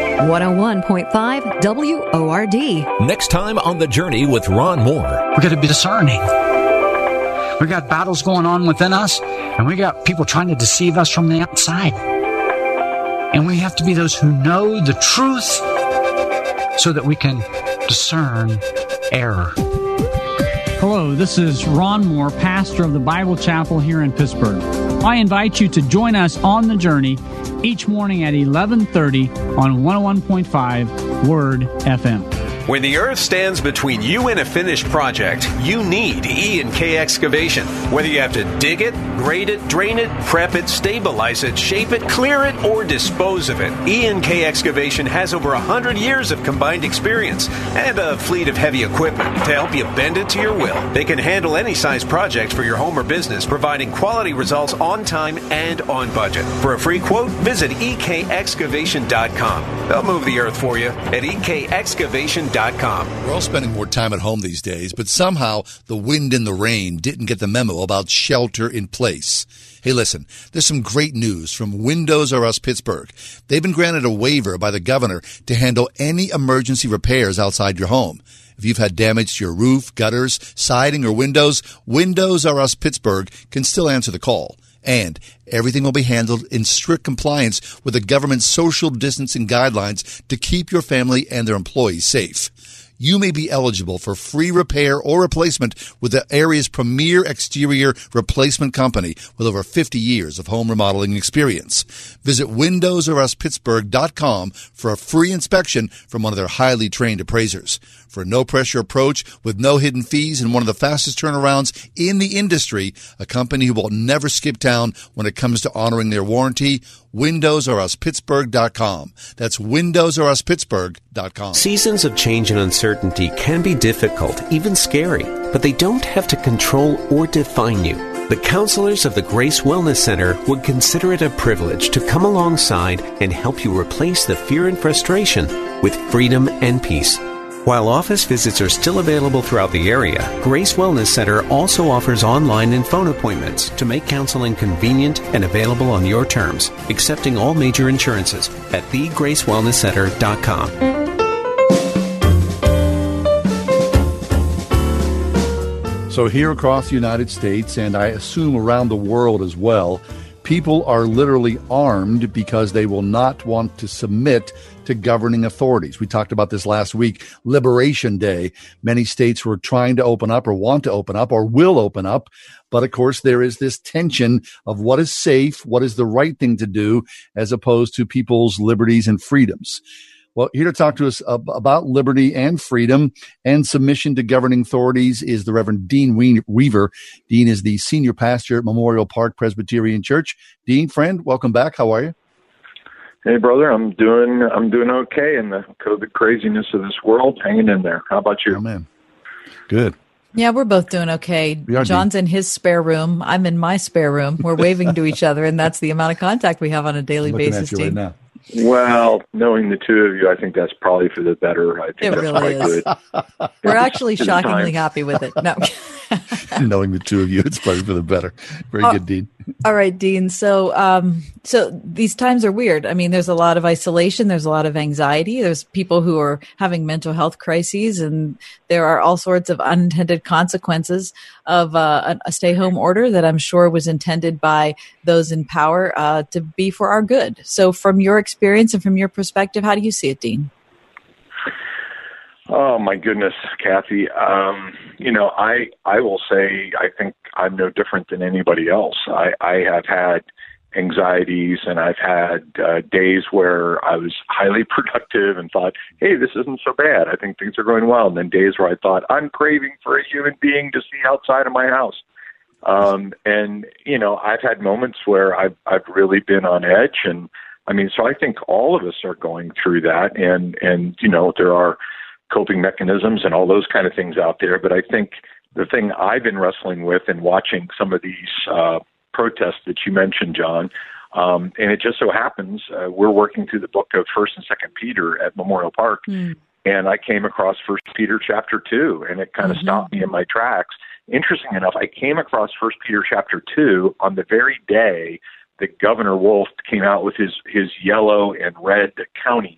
101.5 WORD. Next time on The Journey with Ron Moore. We got to be discerning. We got battles going on within us, and we got people trying to deceive us from the outside. And we have to be those who know the truth so that we can discern error. Hello, this is Ron Moore, pastor of the Bible Chapel here in Pittsburgh. I invite you to join us on the journey each morning at 11:30 on 101.5 Word FM. When the earth stands between you and a finished project, you need E and K excavation. Whether you have to dig it, grade it, drain it, prep it, stabilize it, shape it, clear it, or dispose of it, E and K excavation has over 100 years of combined experience and a fleet of heavy equipment to help you bend it to your will. They can handle any size project for your home or business, providing quality results on time and on budget. For a free quote, visit ekexcavation.com. They'll move the earth for you at E We're all spending more time at home these days, but somehow the wind and the rain didn't get the memo about shelter in place. Hey, listen, there's some great news from Windows R Us Pittsburgh. They've been granted a waiver by the governor to handle any emergency repairs outside your home. If you've had damage to your roof, gutters, siding, or windows, Windows R Us Pittsburgh can still answer the call. And everything will be handled in strict compliance with the government's social distancing guidelines to keep your family and their employees safe you may be eligible for free repair or replacement with the area's premier exterior replacement company with over 50 years of home remodeling experience. Visit windowsruspittsburgh.com for a free inspection from one of their highly trained appraisers. For a no pressure approach with no hidden fees and one of the fastest turnarounds in the industry, a company who will never skip town when it comes to honoring their warranty, windowsruspittsburgh.com. That's windowsruspittsburgh.com. Seasons of change and uncertainty can be difficult, even scary, but they don't have to control or define you. The counselors of the Grace Wellness Center would consider it a privilege to come alongside and help you replace the fear and frustration with freedom and peace. While office visits are still available throughout the area, Grace Wellness Center also offers online and phone appointments to make counseling convenient and available on your terms, accepting all major insurances at thegracewellnesscenter.com. So, here across the United States, and I assume around the world as well, people are literally armed because they will not want to submit to governing authorities. We talked about this last week, Liberation Day. Many states were trying to open up or want to open up or will open up. But of course, there is this tension of what is safe, what is the right thing to do, as opposed to people's liberties and freedoms. Well, here to talk to us about liberty and freedom and submission to governing authorities is the Reverend Dean Weaver. Dean is the senior pastor at Memorial Park Presbyterian Church. Dean, friend, welcome back. How are you? Hey, brother, I'm doing I'm doing okay in the COVID craziness of this world, hanging in there. How about you? Oh man, good. Yeah, we're both doing okay. John's in his spare room. I'm in my spare room. We're waving to each other, and that's the amount of contact we have on a daily basis. Right now. Well, knowing the two of you, I think that's probably for the better. I think it that's really is. good. We're actually shockingly happy with it. No. knowing the two of you, it's probably for the better. Very Uh, good, Dean. All right, Dean. So, um, so these times are weird. I mean, there's a lot of isolation. There's a lot of anxiety. There's people who are having mental health crises, and there are all sorts of unintended consequences of uh, a, stay-home order that I'm sure was intended by those in power uh, to be for our good. So, from your experience and from your perspective, how do you see it, Dean? Oh my goodness, Kathy. Um, you know, I I will say I think I'm no different than anybody else. I, I have had anxieties and I've had uh, days where I was highly productive and thought, hey, this isn't so bad. I think things are going well. And then days where I thought, I'm craving for a human being to see outside of my house. Um, and you know, I've had moments where I've I've really been on edge, and I mean, so I think all of us are going through that, and and you know, there are coping mechanisms and all those kind of things out there. But I think the thing I've been wrestling with and watching some of these uh, protests that you mentioned, John, um, and it just so happens uh, we're working through the book of First and Second Peter at Memorial Park, and I came across First Peter chapter two, and it kind of Mhm. stopped me in my tracks. Interesting enough, I came across First Peter chapter two on the very day that Governor Wolf came out with his his yellow and red counties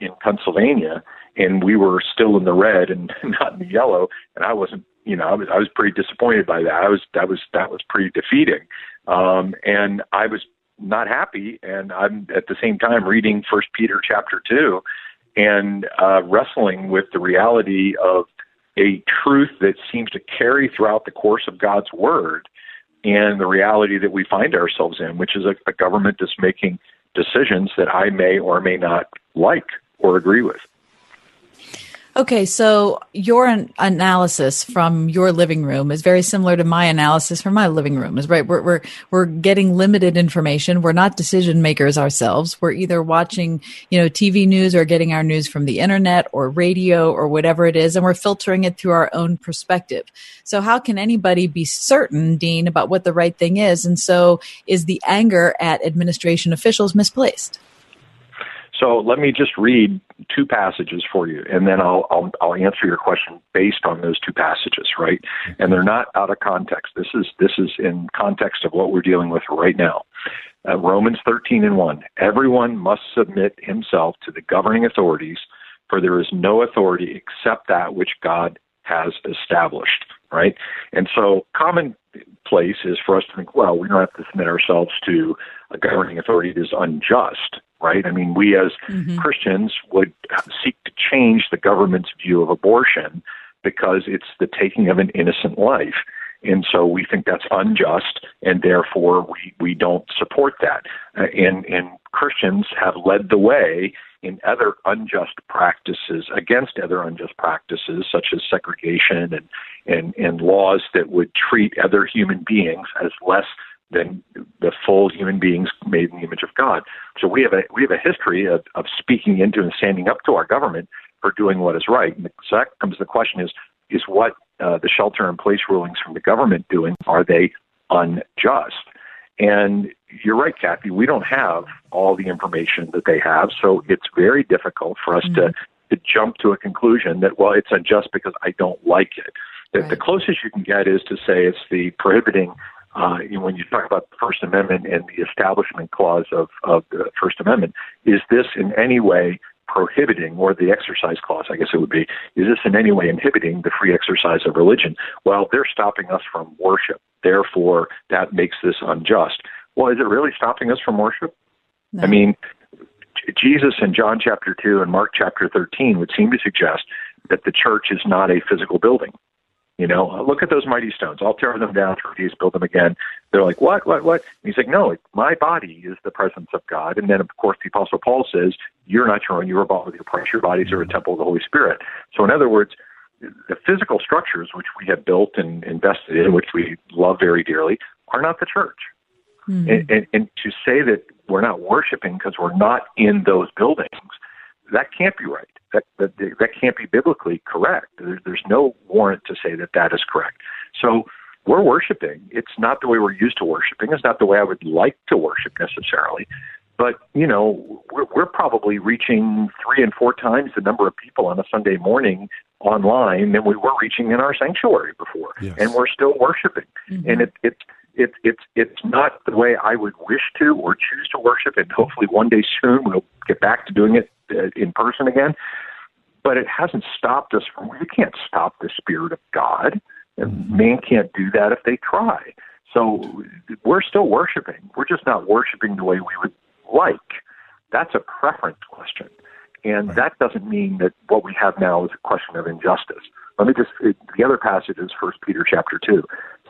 in Pennsylvania, and we were still in the red and not in the yellow. And I wasn't, you know, I was I was pretty disappointed by that. I was that was that was pretty defeating, um, and I was not happy. And I'm at the same time reading First Peter chapter two, and uh, wrestling with the reality of a truth that seems to carry throughout the course of God's word and the reality that we find ourselves in, which is a, a government that's making decisions that I may or may not like or agree with. Okay, so your an- analysis from your living room is very similar to my analysis from my living room. Is right. We're we're we're getting limited information. We're not decision makers ourselves. We're either watching, you know, TV news or getting our news from the internet or radio or whatever it is, and we're filtering it through our own perspective. So how can anybody be certain, Dean, about what the right thing is? And so is the anger at administration officials misplaced? So let me just read two passages for you, and then I'll, I'll I'll answer your question based on those two passages, right? And they're not out of context. This is this is in context of what we're dealing with right now. Uh, Romans 13 and 1. Everyone must submit himself to the governing authorities, for there is no authority except that which God has established, right? And so commonplace is for us to think, well, we don't have to submit ourselves to a governing authority that is unjust, right? I mean, we as mm-hmm. Christians would seek to change the government's view of abortion because it's the taking of an innocent life. And so we think that's unjust, and therefore we, we don't support that. Uh, and, and Christians have led the way in other unjust practices against other unjust practices such as segregation and, and, and laws that would treat other human beings as less than the full human beings made in the image of God. So we have a we have a history of, of speaking into and standing up to our government for doing what is right. And so that comes the question is is what uh, the shelter in place rulings from the government doing? Are they unjust? And you're right, Kathy. We don't have all the information that they have, so it's very difficult for us mm-hmm. to to jump to a conclusion that well, it's unjust because I don't like it. The, right. the closest you can get is to say it's the prohibiting. Uh, you know, when you talk about the First Amendment and the Establishment Clause of, of the First Amendment, is this in any way prohibiting, or the exercise clause, I guess it would be, is this in any way inhibiting the free exercise of religion? Well, they're stopping us from worship. Therefore, that makes this unjust. Well, is it really stopping us from worship? No. I mean, Jesus in John chapter 2 and Mark chapter 13 would seem to suggest that the church is not a physical building. You know, look at those mighty stones. I'll tear them down, three days, build them again. They're like, what, what, what? And he's like, no, my body is the presence of God. And then, of course, the Apostle Paul says, you're not your own, you are bought with your price. Your bodies are a temple of the Holy Spirit. So, in other words, the physical structures which we have built and invested in, which we love very dearly, are not the church. Mm-hmm. And, and, and to say that we're not worshiping because we're not in those buildings, that can't be right. That that, that can't be biblically correct. There, there's no warrant to say that that is correct. So we're worshiping. It's not the way we're used to worshiping. It's not the way I would like to worship necessarily. But you know, we're, we're probably reaching three and four times the number of people on a Sunday morning online than we were reaching in our sanctuary before, yes. and we're still worshiping. Mm-hmm. And it, it it's it's it's not the way I would wish to or choose to worship, and hopefully one day soon we'll get back to doing it in person again. But it hasn't stopped us from. You can't stop the spirit of God, and mm-hmm. man can't do that if they try. So we're still worshiping. We're just not worshiping the way we would like. That's a preference question, and right. that doesn't mean that what we have now is a question of injustice. Let me just the other passage is First Peter chapter two.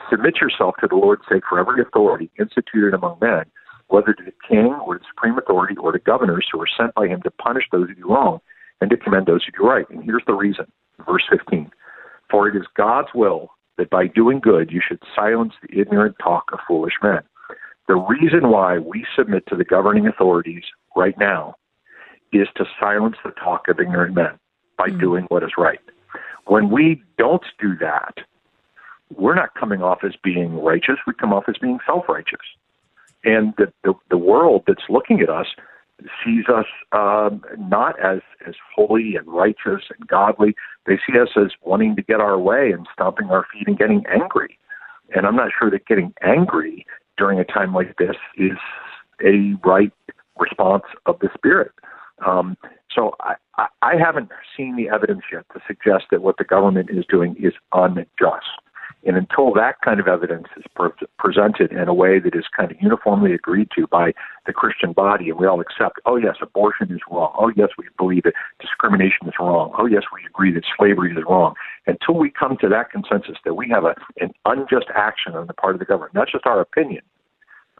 Submit yourself to the Lord's sake for every authority instituted among men, whether to the king or the supreme authority or the governors who are sent by him to punish those who do wrong and to commend those who do right. And here's the reason. Verse 15. For it is God's will that by doing good you should silence the ignorant talk of foolish men. The reason why we submit to the governing authorities right now is to silence the talk of ignorant men by mm-hmm. doing what is right. When we don't do that, we're not coming off as being righteous. We come off as being self righteous. And the, the, the world that's looking at us sees us um, not as, as holy and righteous and godly. They see us as wanting to get our way and stomping our feet and getting angry. And I'm not sure that getting angry during a time like this is a right response of the Spirit. Um, so I, I haven't seen the evidence yet to suggest that what the government is doing is unjust. And until that kind of evidence is pre- presented in a way that is kind of uniformly agreed to by the Christian body, and we all accept, oh, yes, abortion is wrong. Oh, yes, we believe that discrimination is wrong. Oh, yes, we agree that slavery is wrong. Until we come to that consensus that we have a, an unjust action on the part of the government, not just our opinion,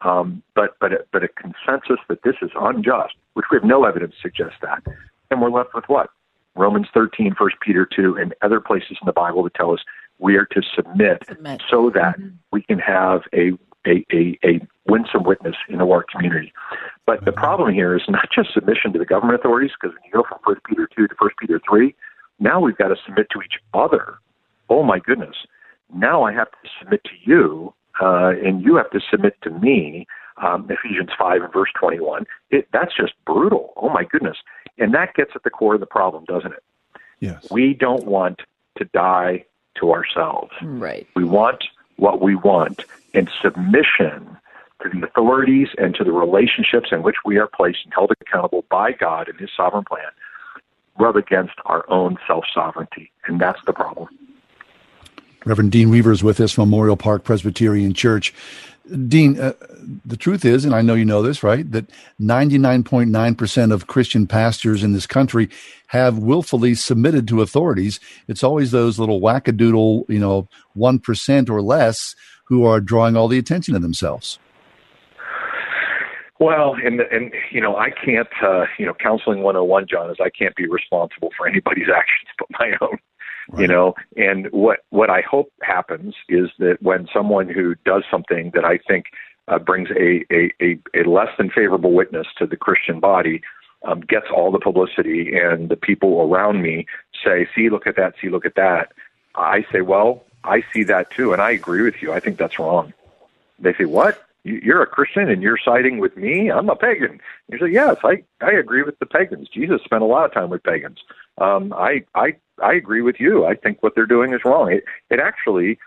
um, but but a, but a consensus that this is unjust, which we have no evidence to suggest that, and we're left with what Romans 13, 1 Peter 2, and other places in the Bible that tell us we are to submit, submit. so that mm-hmm. we can have a, a, a, a winsome witness in the our community. But mm-hmm. the problem here is not just submission to the government authorities, because when you go from 1 Peter 2 to 1 Peter 3, now we've got to submit to each other. Oh my goodness. Now I have to submit to you, uh, and you have to submit to me um, Ephesians 5 and verse 21. It, that's just brutal. Oh my goodness. And that gets at the core of the problem, doesn't it? Yes. We don't want to die to ourselves. Right. We want what we want in submission to the authorities and to the relationships in which we are placed and held accountable by God in His sovereign plan, rub against our own self sovereignty. And that's the problem. Reverend Dean Weaver is with us, Memorial Park Presbyterian Church. Dean, uh, the truth is, and I know you know this, right, that 99.9% of Christian pastors in this country have willfully submitted to authorities. It's always those little wackadoodle, you know, 1% or less who are drawing all the attention to themselves. Well, and and you know, I can't, uh, you know, counseling 101, John, is I can't be responsible for anybody's actions but my own. Right. You know, and what what I hope happens is that when someone who does something that I think uh, brings a, a, a, a less than favorable witness to the Christian body, um, gets all the publicity, and the people around me say, "See, look at that. See, look at that." I say, "Well, I see that too, and I agree with you. I think that's wrong." They say, "What? You're a Christian and you're siding with me? I'm a pagan." You say, "Yes, I I agree with the pagans. Jesus spent a lot of time with pagans. Um, I I I agree with you. I think what they're doing is wrong. It it actually."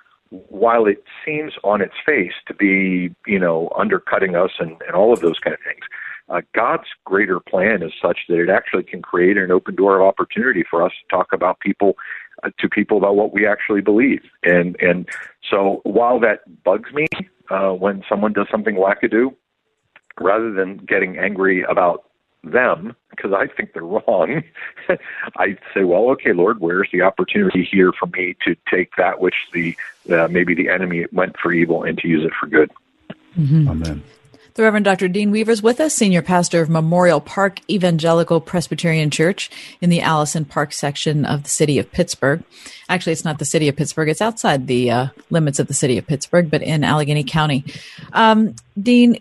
While it seems on its face to be, you know, undercutting us and, and all of those kind of things, uh, God's greater plan is such that it actually can create an open door of opportunity for us to talk about people uh, to people about what we actually believe. And and so while that bugs me uh, when someone does something wackadoo, rather than getting angry about them because I think they're wrong, I say, well, okay, Lord, where's the opportunity here for me to take that which the uh, maybe the enemy went for evil and to use it for good? Mm-hmm. Amen. The Reverend Dr. Dean Weaver is with us, Senior Pastor of Memorial Park Evangelical Presbyterian Church in the Allison Park section of the city of Pittsburgh. Actually, it's not the city of Pittsburgh. It's outside the uh, limits of the city of Pittsburgh, but in Allegheny County. Um, Dean,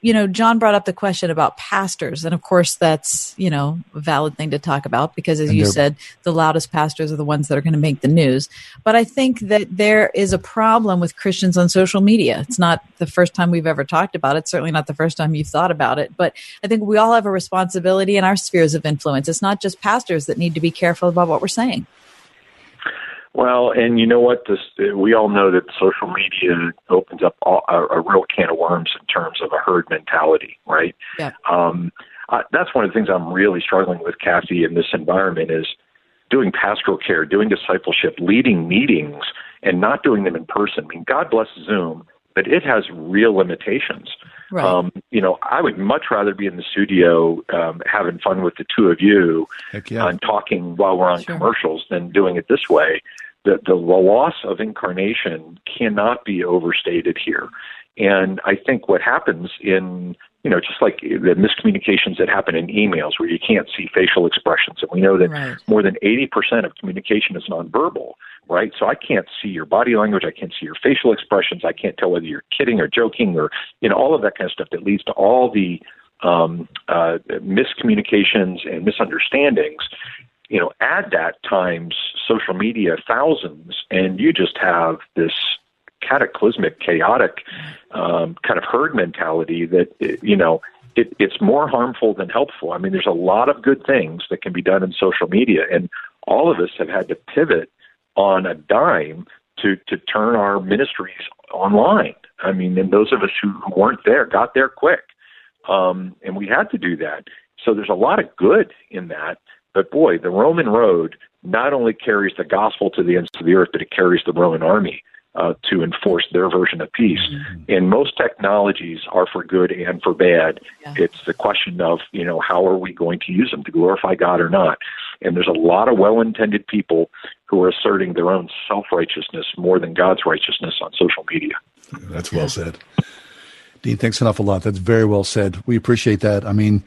you know, John brought up the question about pastors. And of course, that's, you know, a valid thing to talk about because, as and you said, the loudest pastors are the ones that are going to make the news. But I think that there is a problem with Christians on social media. It's not the first time we've ever talked about it, certainly not the first time you've thought about it. But I think we all have a responsibility in our spheres of influence. It's not just pastors that need to be careful about what we're saying. Well, and you know what? This we all know that social media opens up all, a, a real can of worms in terms of a herd mentality, right? Yeah. Um, uh, that's one of the things I'm really struggling with, Kathy, in this environment is doing pastoral care, doing discipleship, leading meetings, and not doing them in person. I mean, God bless Zoom, but it has real limitations. Right. Um, you know, I would much rather be in the studio um, having fun with the two of you yeah. and talking while we're on Sure. commercials than doing it this way. The, the, the loss of incarnation cannot be overstated here. And I think what happens in, you know, just like the miscommunications that happen in emails where you can't see facial expressions. And we know that Right. more than 80% of communication is nonverbal, right? So I can't see your body language. I can't see your facial expressions. I can't tell whether you're kidding or joking or, you know, all of that kind of stuff that leads to all the um, uh, miscommunications and misunderstandings. You know, add that times social media thousands, and you just have this cataclysmic, chaotic um, kind of herd mentality that, you know, it, it's more harmful than helpful. I mean, there's a lot of good things that can be done in social media, and all of us have had to pivot on a dime to to turn our ministries online. I mean, and those of us who weren't there got there quick, um, and we had to do that. So there's a lot of good in that. But boy, the Roman road not only carries the gospel to the ends of the earth, but it carries the Roman army uh, to enforce their version of peace. And most technologies are for good and for bad. It's the question of, you know, how are we going to use them to glorify God or not? And there's a lot of well intended people who are asserting their own self righteousness more than God's righteousness on social media. That's well said. Dean, thanks an awful lot. That's very well said. We appreciate that. I mean,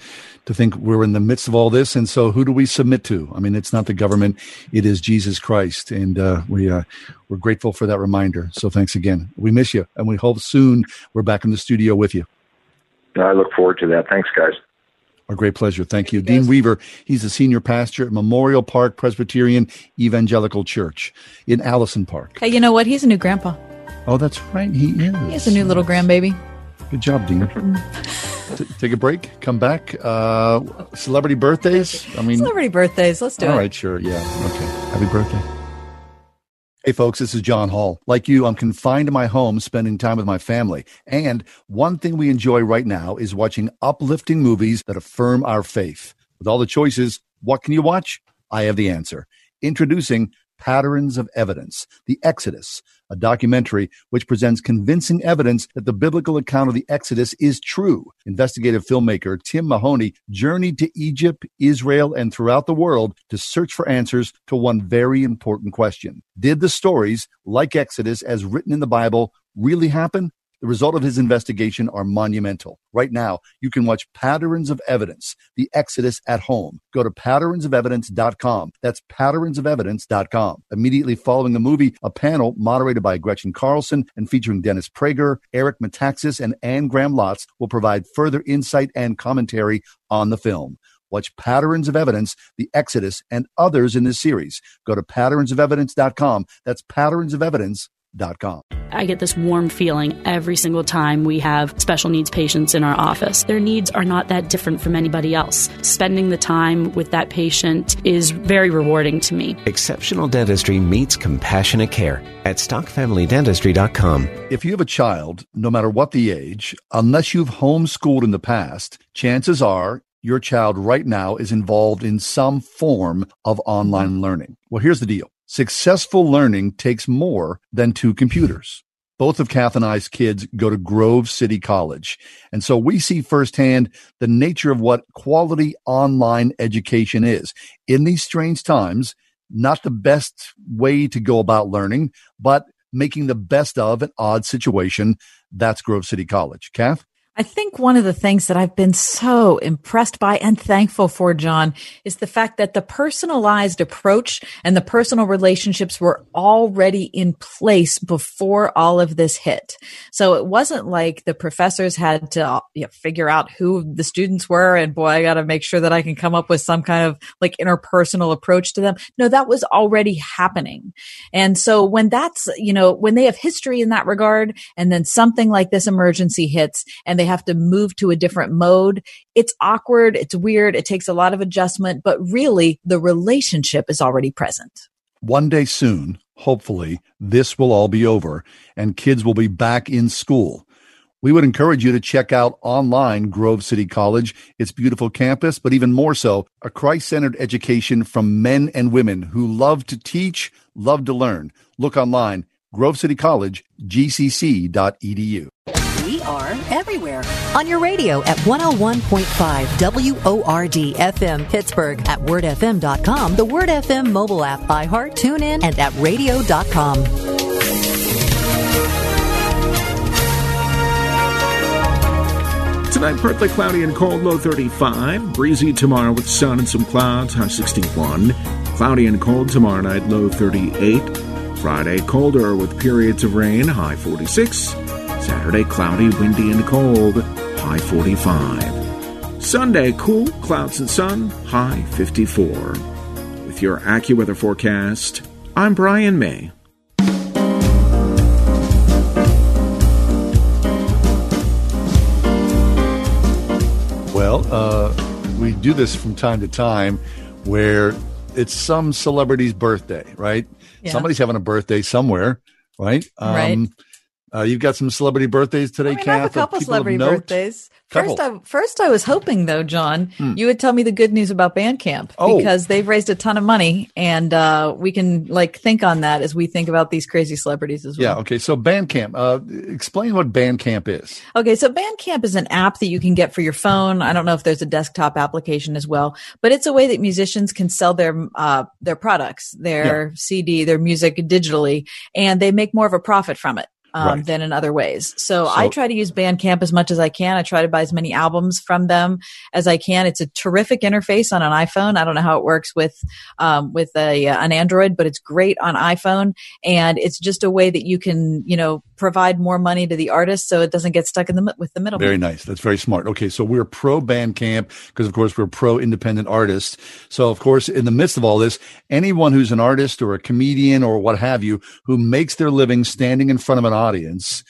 to think we're in the midst of all this, and so who do we submit to? I mean, it's not the government; it is Jesus Christ, and uh, we uh, we're grateful for that reminder. So thanks again. We miss you, and we hope soon we're back in the studio with you. I look forward to that. Thanks, guys. Our great pleasure. Thank you. Dean Weaver, he's the senior pastor at Memorial Park Presbyterian Evangelical Church in Allison Park. Hey, you know what? He's a new grandpa. Oh, that's right. He is. He has a new little grandbaby. Good job, Dean. T- take a break. Come back. Uh, celebrity birthdays. I mean, Celebrity birthdays. Let's do all it. right, sure. Yeah. Okay. Happy birthday. Hey, folks, this is John Hall. Like you, I'm confined to my home, spending time with my family. And one thing we enjoy right now is watching uplifting movies that affirm our faith. With all the choices, what can you watch? I have the answer. Introducing Patterns of Evidence, The Exodus, a documentary which presents convincing evidence that the biblical account of the Exodus is true. Investigative filmmaker Tim Mahoney journeyed to Egypt, Israel, and throughout the world to search for answers to one very important question. Did the stories, like Exodus as written in the Bible, really happen? The result of his investigation are monumental. Right now, you can watch Patterns of Evidence, the Exodus at home. Go to patternsofevidence.com. That's patternsofevidence.com. Immediately following the movie, a panel moderated by Gretchen Carlson and featuring Dennis Prager, Eric Metaxas, and Anne Graham Lotz will provide further insight and commentary on the film. Watch Patterns of Evidence, The Exodus, and others in this series. Go to patternsofevidence.com. That's patternsofevidence.com. I get this warm feeling every single time we have special needs patients in our office. Their needs are not that different from anybody else. Spending the time with that patient is very rewarding to me. Exceptional dentistry meets compassionate care at stockfamilydentistry.com. If you have a child, no matter what the age, unless you've homeschooled in the past, chances are your child right now is involved in some form of online learning. Well, here's the deal. Successful learning takes more than two computers. Both of Kath and I's kids go to Grove City College. And so we see firsthand the nature of what quality online education is. In these strange times, not the best way to go about learning, but making the best of an odd situation. That's Grove City College. Kath? I think one of the things that I've been so impressed by and thankful for, John, is the fact that the personalized approach and the personal relationships were already in place before all of this hit. So it wasn't like the professors had to you know, figure out who the students were and boy, I got to make sure that I can come up with some kind of like interpersonal approach to them. No, that was already happening. And so when that's, you know, when they have history in that regard and then something like this emergency hits and they have to move to a different mode. It's awkward. It's weird. It takes a lot of adjustment, but really the relationship is already present. One day soon, hopefully, this will all be over and kids will be back in school. We would encourage you to check out online Grove City College, its beautiful campus, but even more so, a Christ centered education from men and women who love to teach, love to learn. Look online, Grove City College. Are everywhere. On your radio at 101.5 WORD FM Pittsburgh, at wordfm.com, the Word FM mobile app, iHeart, TuneIn, and at radio.com. Tonight, partly cloudy and cold, low 35. Breezy tomorrow with sun and some clouds, high 61. Cloudy and cold tomorrow night, low 38. Friday, colder with periods of rain, high 46. Saturday, cloudy, windy, and cold, high 45. Sunday, cool, clouds and sun, high 54. With your AccuWeather forecast, I'm Brian May. Well, uh, we do this from time to time where it's some celebrity's birthday, right? Yeah. Somebody's having a birthday somewhere, right? Right. Uh, you've got some celebrity birthdays today, I mean. I have a couple celebrity birthdays. Couple. First, I first I was hoping though, John, Hmm. you would tell me the good news about Bandcamp Oh. because they've raised a ton of money, and uh, we can like think on that as we think about these crazy celebrities as well. Yeah. Okay. So Bandcamp. Uh, explain what Bandcamp is. Okay, so Bandcamp is an app that you can get for your phone. I don't know if there's a desktop application as well, but it's a way that musicians can sell their uh, their products, their CD, their music digitally, and they make more of a profit from it. Um, Right. than in other ways. So, So- I try to use Bandcamp as much as I can. I try to buy as many albums from them as I can. It's a terrific interface on an iPhone. I don't know how it works with um, with a uh, an Android, but it's great on iPhone, and it's just a way that you can you know provide more money to the artist, so it doesn't get stuck in the mi- with the middle. Very nice. That's very smart. Okay, so we're pro Bandcamp because, of course, we're pro independent artists. So, of course, in the midst of all this, anyone who's an artist or a comedian or what have you who makes their living standing in front of an audience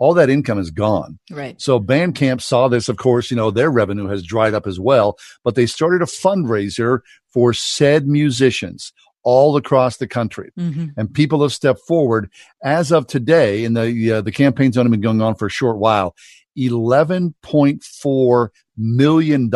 all that income is gone. Right. So Bandcamp saw this, of course, you know, their revenue has dried up as well, but they started a fundraiser for said musicians all across the country. Mhm. And people have stepped forward as of today, and the, uh, the campaign's only been going on for a short while. $11.4 million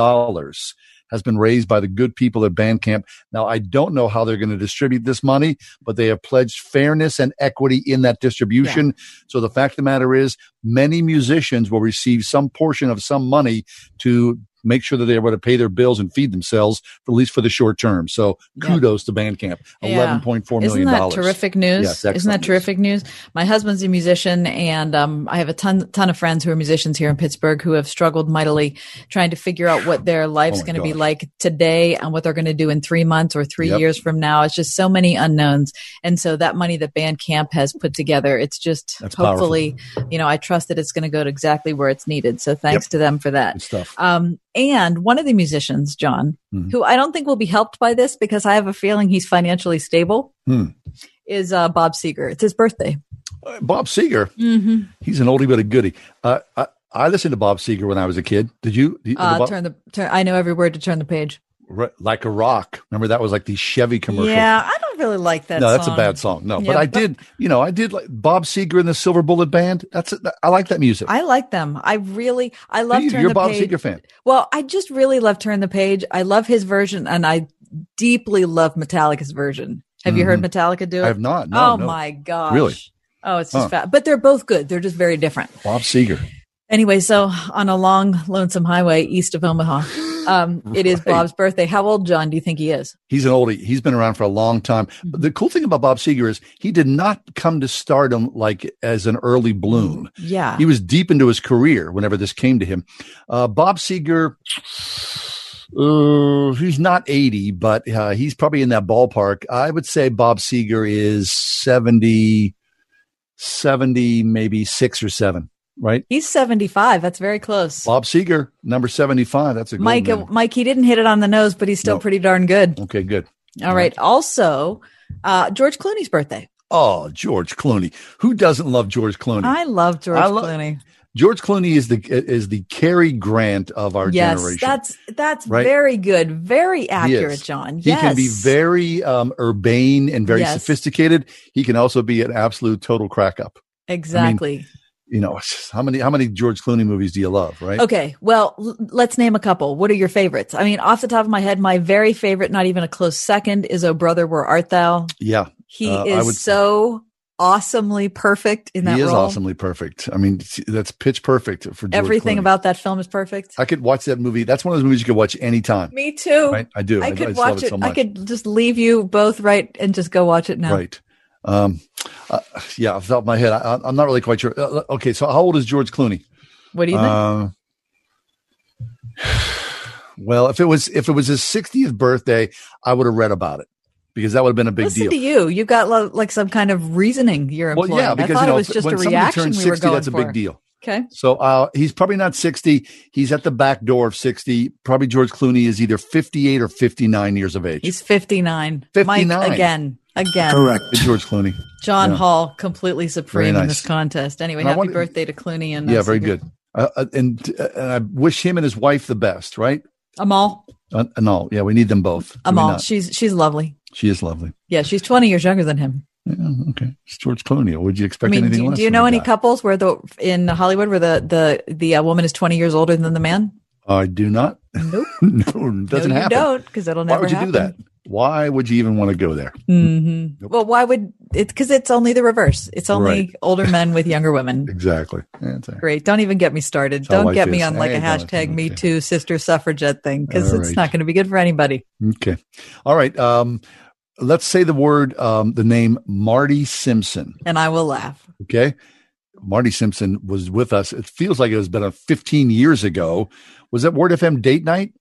has been raised by the good people at Bandcamp. Now, I don't know how they're going to distribute this money, but they have pledged fairness and equity in that distribution. So the fact of the matter is, many musicians will receive some portion of some money to make sure that they're able to pay their bills and feed themselves, at least for the short term. So kudos to Bandcamp. Eleven point four million Isn't that dollars. terrific news? Yes, Isn't that excellent terrific news? My husband's a musician, and um, I have a ton ton of friends who are musicians here in Pittsburgh who have struggled mightily trying to figure out what their life's Oh going to be like today and what they're going to do in three months or three Yep. years from now. It's just so many unknowns, and so that money that Bandcamp has put together, it's just That's hopefully, you know, I trust that it's going to go to exactly where it's needed. So thanks Yep. to them for that. Um, and one of the musicians, John, Mhm. who I don't think will be helped by this because I have a feeling he's financially stable, Hmm. is uh, Bob Seger. It's his birthday. Uh, Bob Seger, Mm-hmm. he's an oldie but a goodie. Uh, I, I listened to Bob Seger when I was a kid. Did you? Did- Uh, Bob- turn the turn. I know every word to turn the page. Like a rock. Remember that was like the Chevy commercial. Yeah, I don't really like that. no, that's a bad song. No, Yeah, but I did. You know, I did like Bob Seger and the Silver Bullet Band. That's I like that music. I like them. I really, I love. You- Turn You're the Bob page. Seger fan. Well, I just really love Turn the Page. I love his version, and I deeply love Metallica's version. Have you heard Mhm. Metallica do it? I have not. No, oh no. my gosh! Really? Oh, it's just Huh. fat. But they're both good. They're just very different. Bob Seger. Anyway, so on a long, lonesome highway east of Omaha, um, it is Bob's birthday. How old, John, do you think he is? He's an oldie. He's been around for a long time. But the cool thing about Bob Seger is he did not come to stardom like as an early bloom. Yeah. He was deep into his career whenever this came to him. Uh, Bob Seger, uh, he's not 80, but uh, he's probably in that ballpark. I would say Bob Seger is 70, 70, maybe six or seven, right? He's 75. That's very close. Bob Seger, number 75. That's a good Mike, Mike, he didn't hit it on the nose, but he's still No. pretty darn good. Okay, good. All right. Also, uh, George Clooney's birthday. Oh, George Clooney. Who doesn't love George Clooney? I love George I lo- Clooney. George Clooney is the is the Cary Grant of our yes, generation. that's that's Right? very good, very accurate, is. John. He can be very um, urbane and very Yes. sophisticated. He can also be an absolute total crack up. exactly. You know, how many how many George Clooney movies do you love, right? Okay, well, l- let's name a couple. What are your favorites? I mean, off the top of my head, my very favorite, not even a close second, is "Oh Brother, Where Art Thou." Yeah. He Uh, is would- so awesomely perfect in that he is role. awesomely perfect. I mean, that's pitch perfect for George Everything Clooney. about that film is perfect. I could watch that movie. That's one of those movies you could watch anytime. Me too. Right? I do. I I could just watch it it. so I could just leave you both right and just go watch it now. Right. Um, uh, yeah, off the top of my head, I, I'm not really quite sure. Uh, okay, so how old is George Clooney? What do you think? Um, well, if it was if it was his 60th birthday, I would have read about it because that would have been a big Listen deal. to you. You got lo- like some kind of reasoning you're employing. well, yeah, because I thought you know it was just when a reaction turns we were 60, going that's a for. big deal. Okay. So uh, he's probably not 60. He's at the back door of 60. Probably George Clooney is either 58 or 59 years of age. He's 59. 59. Mike, again. Again. Correct. George Clooney. John Yeah. Hall, completely supreme in this contest. Anyway, And happy wanted- birthday to Clooney and Yeah, uh, very good. Uh, uh, and, uh, and I wish him and his wife the best, right? Amal. Uh, no, yeah, we need them both. Amal. She's she's lovely. She is lovely. Yeah, she's 20 years younger than him. Yeah, okay. It's George Clooney. Would you expect I expect mean, anything do, less? do you know any guy? couples where the in Hollywood where the the the uh, woman is 20 years older than the man? I do not. Nope. no, doesn't no, you happen. don't because it'll never. Why never would you happen. do that? Why would you even want to go there? hmm Well, why would it? Because it's only the reverse. It's only Right. older men with younger women. Exactly. Yeah, it's all right. Great. Don't even get me started. how Don't get me on like I a hashtag Me Too Sister Suffragette thing because it's right. not going to be good for anybody. Okay. All right. Um, let's say the word, um, the name Marty Simpson. And I will laugh. Okay. Marty Simpson was with us. It feels like it was been a 15 years ago. Was that Word FM date night?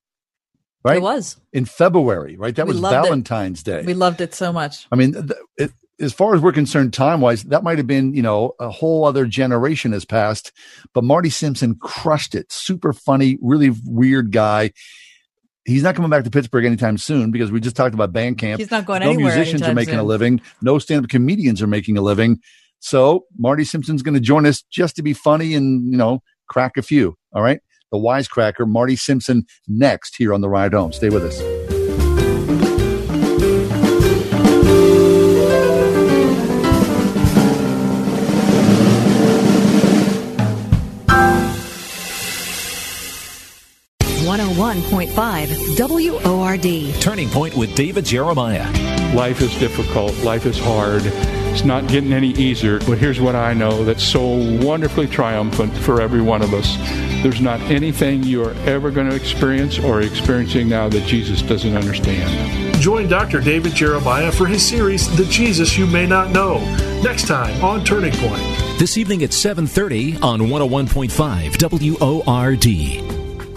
Right. It was. in February, right? That We was loved it. Valentine's Day. We loved it so much. I mean, th- it, as far as we're concerned, time wise, that might have been, you know, a whole other generation has passed. But Marty Simpson crushed it. Super funny, really weird guy. He's not coming back to Pittsburgh anytime soon because we just talked about Bandcamp. He's not going no anywhere No musicians are making a living. No stand-up comedians are making a living. So Marty Simpson's going to join us just to be funny and, you know, crack a few. All right. The wisecracker, Marty Simpson, next here on the ride home. Stay with us. One hundred one point five WORD. Turning Point with David Jeremiah. Life is difficult. Life is hard. It's not getting any easier. But here's what I know that's so wonderfully triumphant for every one of us. There's not anything you are ever going to experience or experiencing now that Jesus doesn't understand. Join Dr. David Jeremiah for his series, The Jesus You May Not Know, next time on Turning Point. This evening at 7:30 on 101.5 WORD.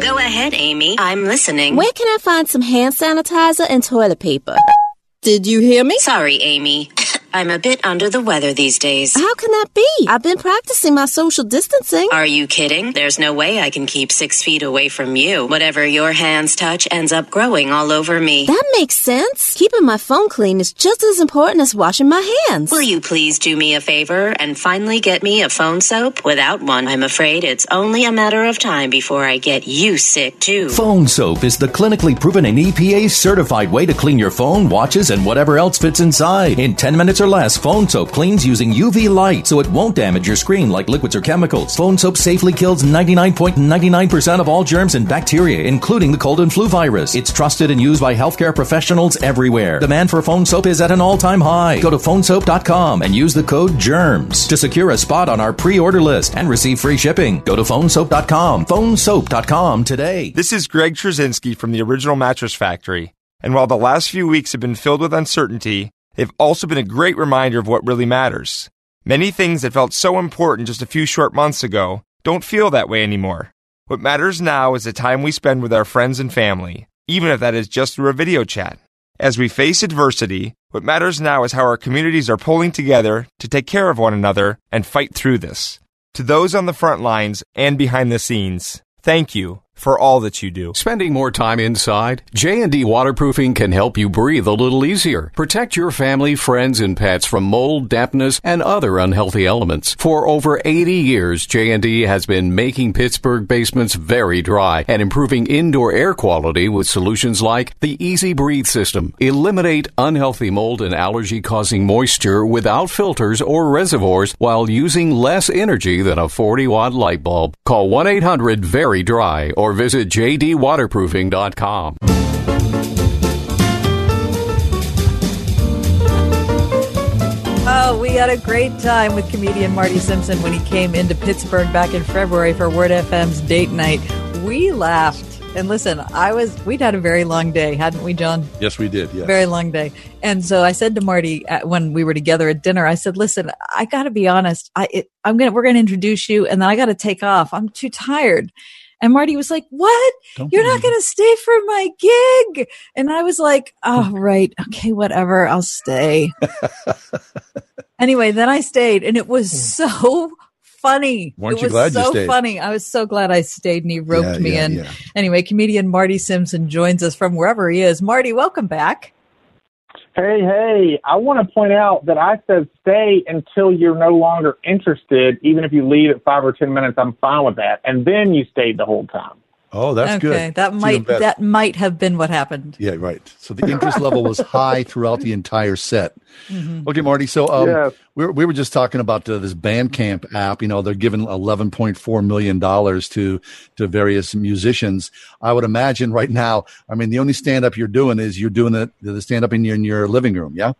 Go ahead, Amy. I'm listening. Where can I find some hand sanitizer and toilet paper? Did you hear me? Sorry, Amy. I'm a bit under the weather these days. How can that be? I've been practicing my social distancing. Are you kidding? There's no way I can keep six feet away from you. Whatever your hands touch ends up growing all over me. That makes sense. Keeping my phone clean is just as important as washing my hands. Will you please do me a favor and finally get me a phone soap? Without one, I'm afraid it's only a matter of time before I get you sick too. Phone soap is the clinically proven and EPA certified way to clean your phone, watches, and whatever else fits inside. In 10 minutes or less, phone soap cleans using UV light so it won't damage your screen like liquids or chemicals. Phone soap safely kills 99.99% of all germs and bacteria, including the cold and flu virus. It's trusted and used by healthcare professionals everywhere. Demand for phone soap is at an all-time high. Go to phonesoap.com and use the code GERMS to secure a spot on our pre-order list and receive free shipping. Go to phonesoap.com. Phonesoap.com today. This is Greg Trzynski from the Original Mattress Factory. And while the last few weeks have been filled with uncertainty, they've also been a great reminder of what really matters. Many things that felt so important just a few short months ago don't feel that way anymore. What matters now is the time we spend with our friends and family, even if that is just through a video chat. As we face adversity, what matters now is how our communities are pulling together to take care of one another and fight through this. To those on the front lines and behind the scenes, thank you for all that you do. Spending more time inside? J&D Waterproofing can help you breathe a little easier. Protect your family, friends, and pets from mold, dampness, and other unhealthy elements. For over 80 years, J&D has been making Pittsburgh basements very dry and improving indoor air quality with solutions like the Easy Breathe system. Eliminate unhealthy mold and allergy causing moisture without filters or reservoirs while using less energy than a 40 watt light bulb. Call 1-800-VERY-DRY or visit jdwaterproofing.com. Oh, we had a great time with comedian Marty Simpson when he came into Pittsburgh back in February for Word FM's date night. We laughed. And listen, I was, we'd had a very long day, hadn't we, John? Yes, we did. Yes. Very long day. And so I said to Marty at, when we were together at dinner, I said, listen, I got to be honest. I, it, I'm going to, we're going to introduce you and then I got to take off. I'm too tired. And Marty was like, what? Don't You're not going to stay for my gig. And I was like, oh, right. Okay, whatever. I'll stay. anyway, then I stayed and it was hmm. so funny. Weren't it you was glad you so stayed? funny. I was so glad I stayed and he roped Yeah, me yeah, in. yeah. Anyway, comedian Marty Simpson joins us from wherever he is. Marty, welcome back. Hey, hey, I want to point out that I said stay until you're no longer interested. Even if you leave at five or 10 minutes, I'm fine with that. And then you stayed the whole time. Oh, that's okay, good. that It's might that might have been what happened. Yeah, right. So the interest level was high throughout the entire set. Mhm. Okay, Marty. So um, Yes. we, were, we were just talking about uh, this Bandcamp app. You know, they're giving eleven point four million dollars to to various musicians. I would imagine right now. I mean, the only stand up you're doing is you're doing it the stand up in your in your living room. Yeah.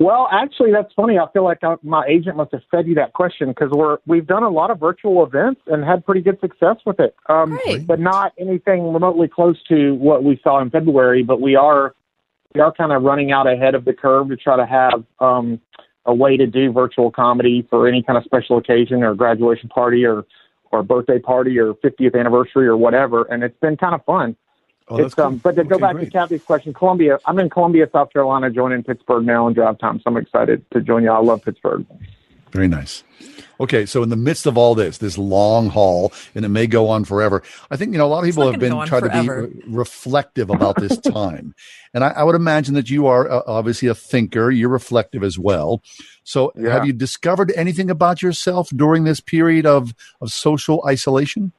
Well, actually, that's funny. I feel like I, my agent must have fed you that question because we're we've done a lot of virtual events and had pretty good success with it. Um, But not anything remotely close to what we saw in February. But we are we are kind of running out ahead of the curve to try to have um, a way to do virtual comedy for any kind of special occasion or graduation party or or birthday party or 50th anniversary or whatever, and it's been kind of fun. Oh, that's it's, um, cool. but to go Okay, back great. to Kathy's question, Columbia. I'm in Columbia, South Carolina, joining Pittsburgh now in drive time, so I'm excited to join you. I love Pittsburgh. Very nice. Okay, so in the midst of all this, this long haul, and it may go on forever. I think you know a lot of people have been go on trying to be re- reflective about this time, and I, I would imagine that you are uh, obviously a thinker. You're reflective as well. So, Yeah. have you discovered anything about yourself during this period of of social isolation?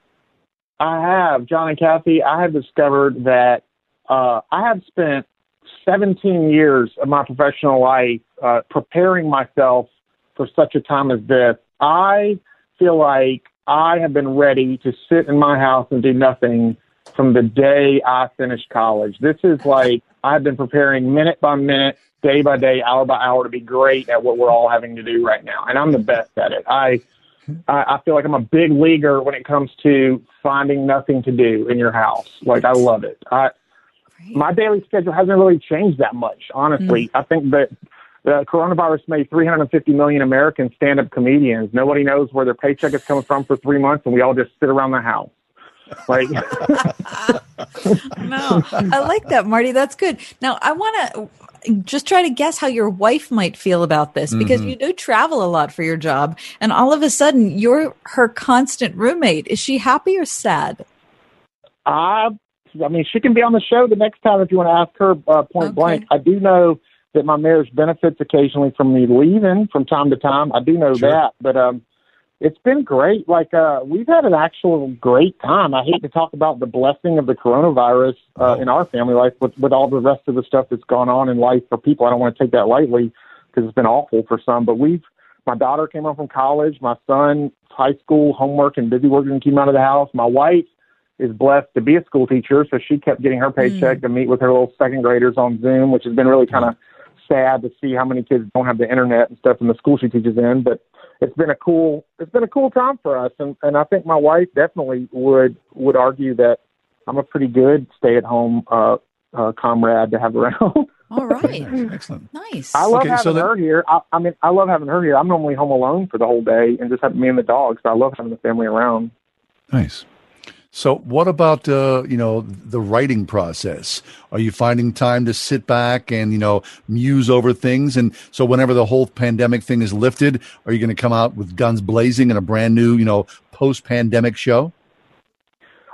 I have, John and Kathy. I have discovered that uh, I have spent 17 years of my professional life uh, preparing myself for such a time as this. I feel like I have been ready to sit in my house and do nothing from the day I finished college. This is like I've been preparing minute by minute, day by day, hour by hour to be great at what we're all having to do right now, and I'm the best at it. I I, I feel like I'm a big leaguer when it comes to finding nothing to do in your house. Like I love it. I my daily schedule hasn't really changed that much, honestly. Mm. I think that the coronavirus made 350 million Americans stand-up comedians. Nobody knows where their paycheck is coming from for three months, and we all just sit around the house. Like, no, I like that, Marty. That's good. Now, I want to just try to guess how your wife might feel about this because Mhm. you do travel a lot for your job, and all of a sudden you're her constant roommate. Is she happy or sad? I, I mean, she can be on the show the next time if you want to ask her uh, point blank. I do know that my marriage benefits occasionally from me leaving from time to time. I do know that, but um, it's been great. Like uh, we've had an actual great time. I hate to talk about the blessing of the coronavirus uh, in our family life with with all the rest of the stuff that's gone on in life for people. I don't want to take that lightly because it's been awful for some. But we've my daughter came home from college. My son high school homework and busy work and came out of the house. My wife is blessed to be a school teacher, so she kept getting her paycheck to meet with her little second graders on Zoom, which has been really kind of sad to see how many kids don't have the internet and stuff in the school she teaches in. But it's been a cool it's been a cool time for us, and and I think my wife definitely would would argue that I'm a pretty good stay at home uh, uh, comrade to have around. All right. Excellent. Nice. I love Okay, so having then- her here. I, I mean, I love having her here. I'm normally home alone for the whole day and just have me and the dog. So I love having the family around. Nice. So, what about uh, you know the writing process? Are you finding time to sit back and you know muse over things? And so, whenever the whole pandemic thing is lifted, are you going to come out with guns blazing and a brand new you know post-pandemic show?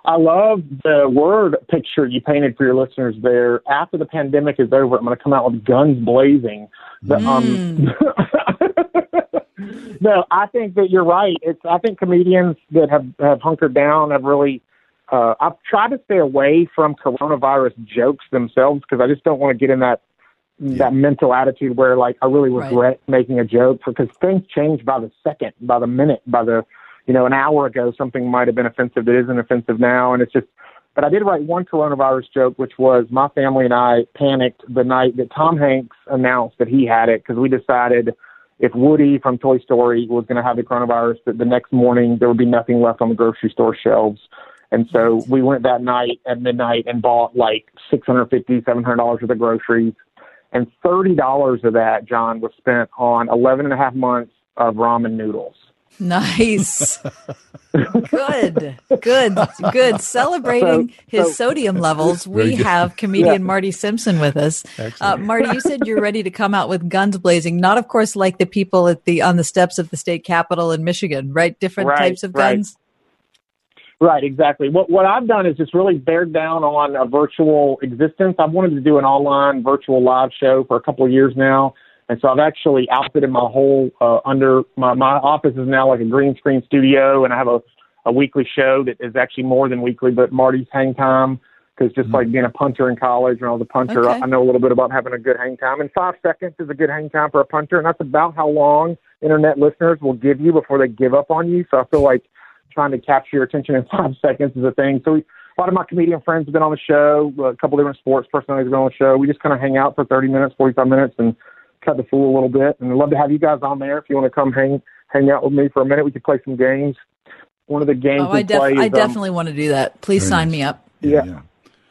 I love the word picture you painted for your listeners there. After the pandemic is over, I'm going to come out with guns blazing. The, um, no, I think that you're right. It's I think comedians that have have hunkered down have really. Uh, I've tried to stay away from coronavirus jokes themselves because I just don't want to get in that that mental attitude where like I really Right. regret making a joke because things change by the second, by the minute, by the you know an hour ago something might have been offensive that isn't offensive now, and it's just. But I did write one coronavirus joke, which was my family and I panicked the night that Tom Hanks announced that he had it because we decided if Woody from Toy Story was going to have the coronavirus, that the next morning there would be nothing left on the grocery store shelves. And so we went that night at midnight and bought like six hundred fifty, seven hundred dollars worth of groceries, and thirty dollars of that, John, was spent on eleven and a half months of ramen noodles. Nice. good. Good. Good. Celebrating So- his so- sodium levels, we good. have comedian Yeah. Marty Simpson with us. Uh, Marty, you said you're ready to come out with guns blazing, not of course like the people at the on the steps of the state capitol in Michigan, right? Different Right, types of right. guns. Right, exactly. What what I've done is just really bared down on a virtual existence. I've wanted to do an online virtual live show for a couple of years now, and so I've actually outfitted my whole uh, under my my office is now like a green screen studio, and I have a a weekly show that is actually more than weekly, but Marty's Hang Time because just like being a punter in college when I was a punter, Okay. I know a little bit about having a good hang time. And five seconds is a good hang time for a punter, and that's about how long internet listeners will give you before they give up on you. So I feel like trying to capture your attention in five seconds is a thing. So we, a lot of my comedian friends have been on the show. A couple different sports personalities have been on the show. We just kind of hang out for 30 minutes, 45 minutes, and cut the fool a little bit. And I'd love to have you guys on there if you want to come hang hang out with me for a minute. We could play some games. One of the games Oh, we I, def- play is I um, definitely want to do that. Please sign me up. yeah.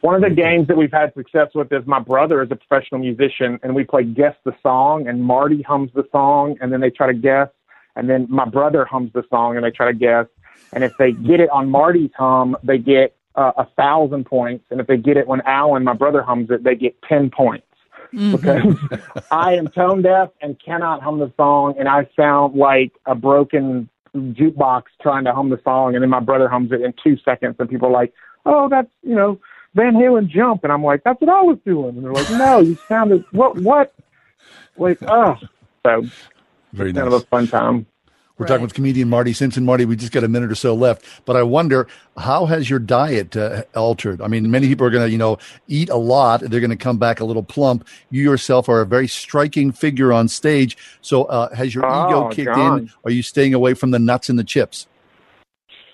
One of the games that we've had success with is my brother is a professional musician, and we play guess the song, and Marty hums the song, and then they try to guess, and then my brother hums the song, and they try to guess, and if they get it on Marty's hum, they get uh, a thousand points, and if they get it when Alan, my brother, hums it, they get ten points. Mm-hmm. Because I am tone deaf and cannot hum the song, and I sound like a broken jukebox trying to hum the song, and then my brother hums it in two seconds, and people are like, "Oh, that's you know Van Halen jump," and I'm like, "That's what I was doing," and they're like, "No, you sounded what what?" Like, oh, so very nice. kind of a fun time. We're right. talking with comedian Marty Simpson. Marty, we just got a minute or so left, but I wonder how has your diet uh, altered? I mean, many people are going to, you know, eat a lot. They're going to come back a little plump. You yourself are a very striking figure on stage. So, uh, has your oh, ego kicked John. in? Are you staying away from the nuts and the chips?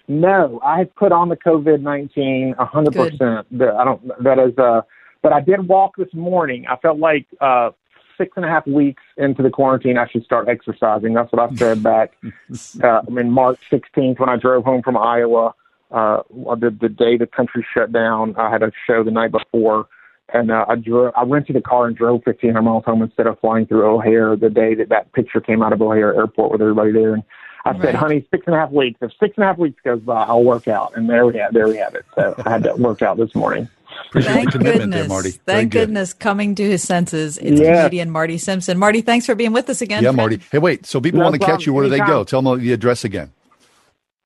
No, I have put on the COVID nineteen a hundred percent. I don't. That is. Uh, but I did walk this morning. I felt like uh, six and a half weeks into the quarantine, I should start exercising. That's what I said back uh, in March 16th when I drove home from Iowa. Uh, the, the day the country shut down, I had a show the night before, and uh, I drove. I rented a car and drove 1,500 miles home instead of flying through O'Hare the day that that picture came out of O'Hare Airport with everybody there. And I right. said, "Honey, six and a half weeks. If six and a half weeks goes by, I'll work out." And there we have, there we have it. So I had to work out this morning. Appreciate Thank the commitment goodness. there, Marty. Thank Very good. goodness coming to his senses. It's Yeah. comedian Marty Simpson. Marty, thanks for being with us again. Yeah. Marty. Hey, wait. So people No want to catch you. Where do they go? Tell them the address again.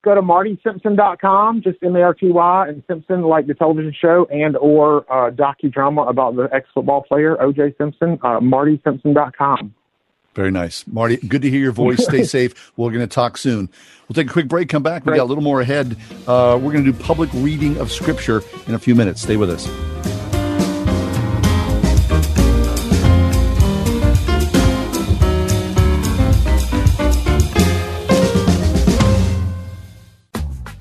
Go to martysimpson.com, just M-A-R-T-Y, and Simpson, like the television show, and or uh, docudrama about the ex-football player, O.J. Simpson, uh, martysimpson.com. Very nice. Marty, good to hear your voice. Stay safe. We're going to talk soon. We'll take a quick break, come back. We got a little more ahead. Uh, we're going to do public reading of Scripture in a few minutes. Stay with us.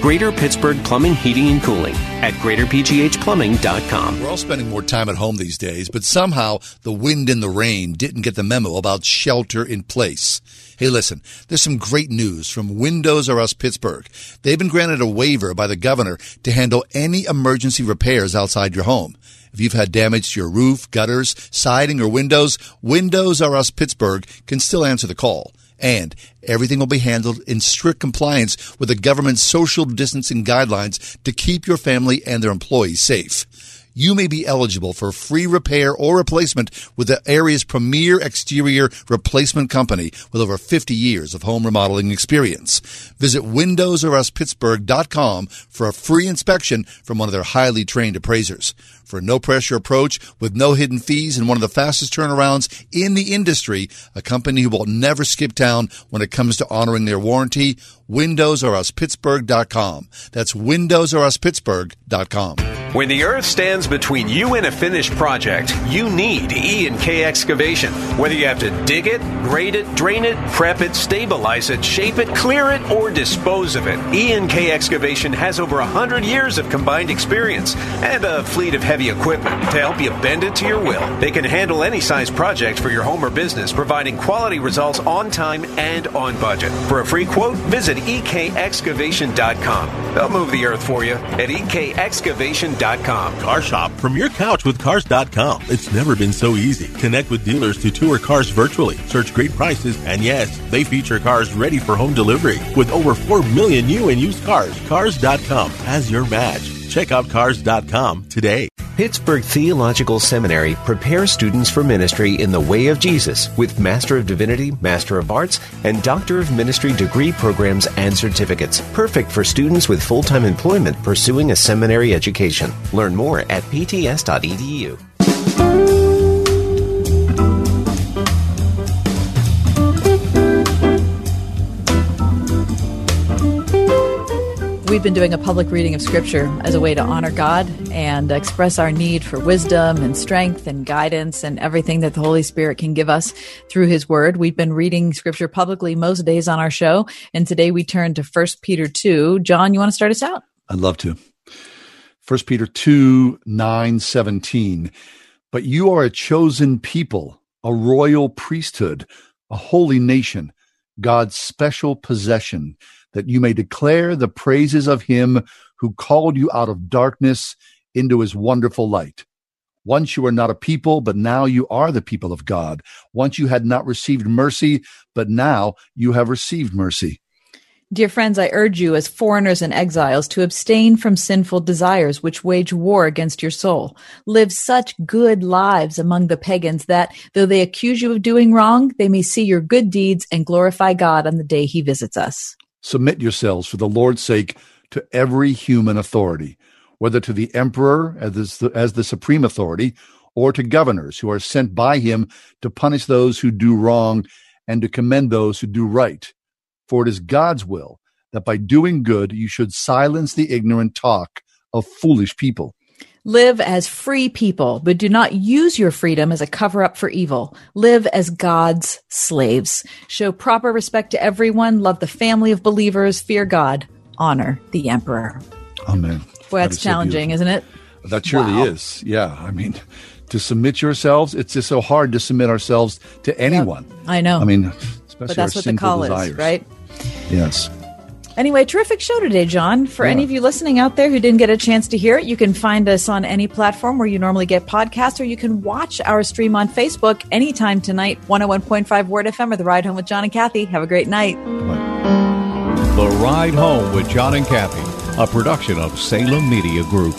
Greater Pittsburgh Plumbing, Heating, and Cooling at greaterpghplumbing.com. We're all spending more time at home these days, but somehow the wind and the rain didn't get the memo about shelter in place. Hey, listen, there's some great news from Windows R Us Pittsburgh. They've been granted a waiver by the governor to handle any emergency repairs outside your home. If you've had damage to your roof, gutters, siding, or windows, Windows R Us Pittsburgh can still answer the call. And everything will be handled in strict compliance with the government's social distancing guidelines to keep your family and their employees safe. You may be eligible for free repair or replacement with the area's premier exterior replacement company with over 50 years of home remodeling experience. Visit windowsoruspittsburgh.com for a free inspection from one of their highly trained appraisers. For a no pressure approach with no hidden fees and one of the fastest turnarounds in the industry, a company who will never skip town when it comes to honoring their warranty, windowsoruspittsburgh.com. That's windowsoruspittsburgh.com. When the earth stands between you and a finished project, you need E and K excavation. Whether you have to dig it, grade it, drain it, prep it, stabilize it, shape it, clear it, or dispose of it, E and K excavation has over 100 years of combined experience and a fleet of heavy equipment to help you bend it to your will. They can handle any size project for your home or business, providing quality results on time and on budget. For a free quote, visit ekexcavation.com. They'll move the earth for you at ekexcavation.com. Car shop from your couch with Cars.com. It's never been so easy. Connect with dealers to tour cars virtually, search great prices, and yes, they feature cars ready for home delivery. With over 4 million new and used cars, Cars.com has your match. Check out Cars.com today. Pittsburgh Theological Seminary prepares students for ministry in the way of Jesus with Master of Divinity, Master of Arts, and Doctor of Ministry degree programs and certificates. Perfect for students with full time employment pursuing a seminary education. Learn more at pts.edu. We've been doing a public reading of Scripture as a way to honor God and express our need for wisdom and strength and guidance and everything that the Holy Spirit can give us through His Word. We've been reading Scripture publicly most days on our show, and today we turn to 1 Peter 2. John, you want to start us out? I'd love to. 1 Peter 2 9 17. But you are a chosen people, a royal priesthood, a holy nation, God's special possession that you may declare the praises of him who called you out of darkness into his wonderful light. Once you were not a people, but now you are the people of God. Once you had not received mercy, but now you have received mercy. Dear friends, I urge you as foreigners and exiles to abstain from sinful desires which wage war against your soul. Live such good lives among the pagans that, though they accuse you of doing wrong, they may see your good deeds and glorify God on the day he visits us. Submit yourselves for the Lord's sake to every human authority, whether to the emperor as the, as the supreme authority or to governors who are sent by him to punish those who do wrong and to commend those who do right. For it is God's will that by doing good you should silence the ignorant talk of foolish people. Live as free people, but do not use your freedom as a cover up for evil. Live as God's slaves. Show proper respect to everyone. Love the family of believers. Fear God. Honor the emperor. Amen. Boy, that's challenging, so isn't it? That surely wow. is. Yeah. I mean, to submit yourselves, it's just so hard to submit ourselves to anyone. Yep. I know. I mean, especially but that's what the call desires. is, right? Yes. Anyway, terrific show today, John. For Yeah. any of you listening out there who didn't get a chance to hear it, you can find us on any platform where you normally get podcasts, or you can watch our stream on Facebook anytime tonight, 101.5 Word FM or The Ride Home with John and Kathy. Have a great night. The Ride Home with John and Kathy, a production of Salem Media Group.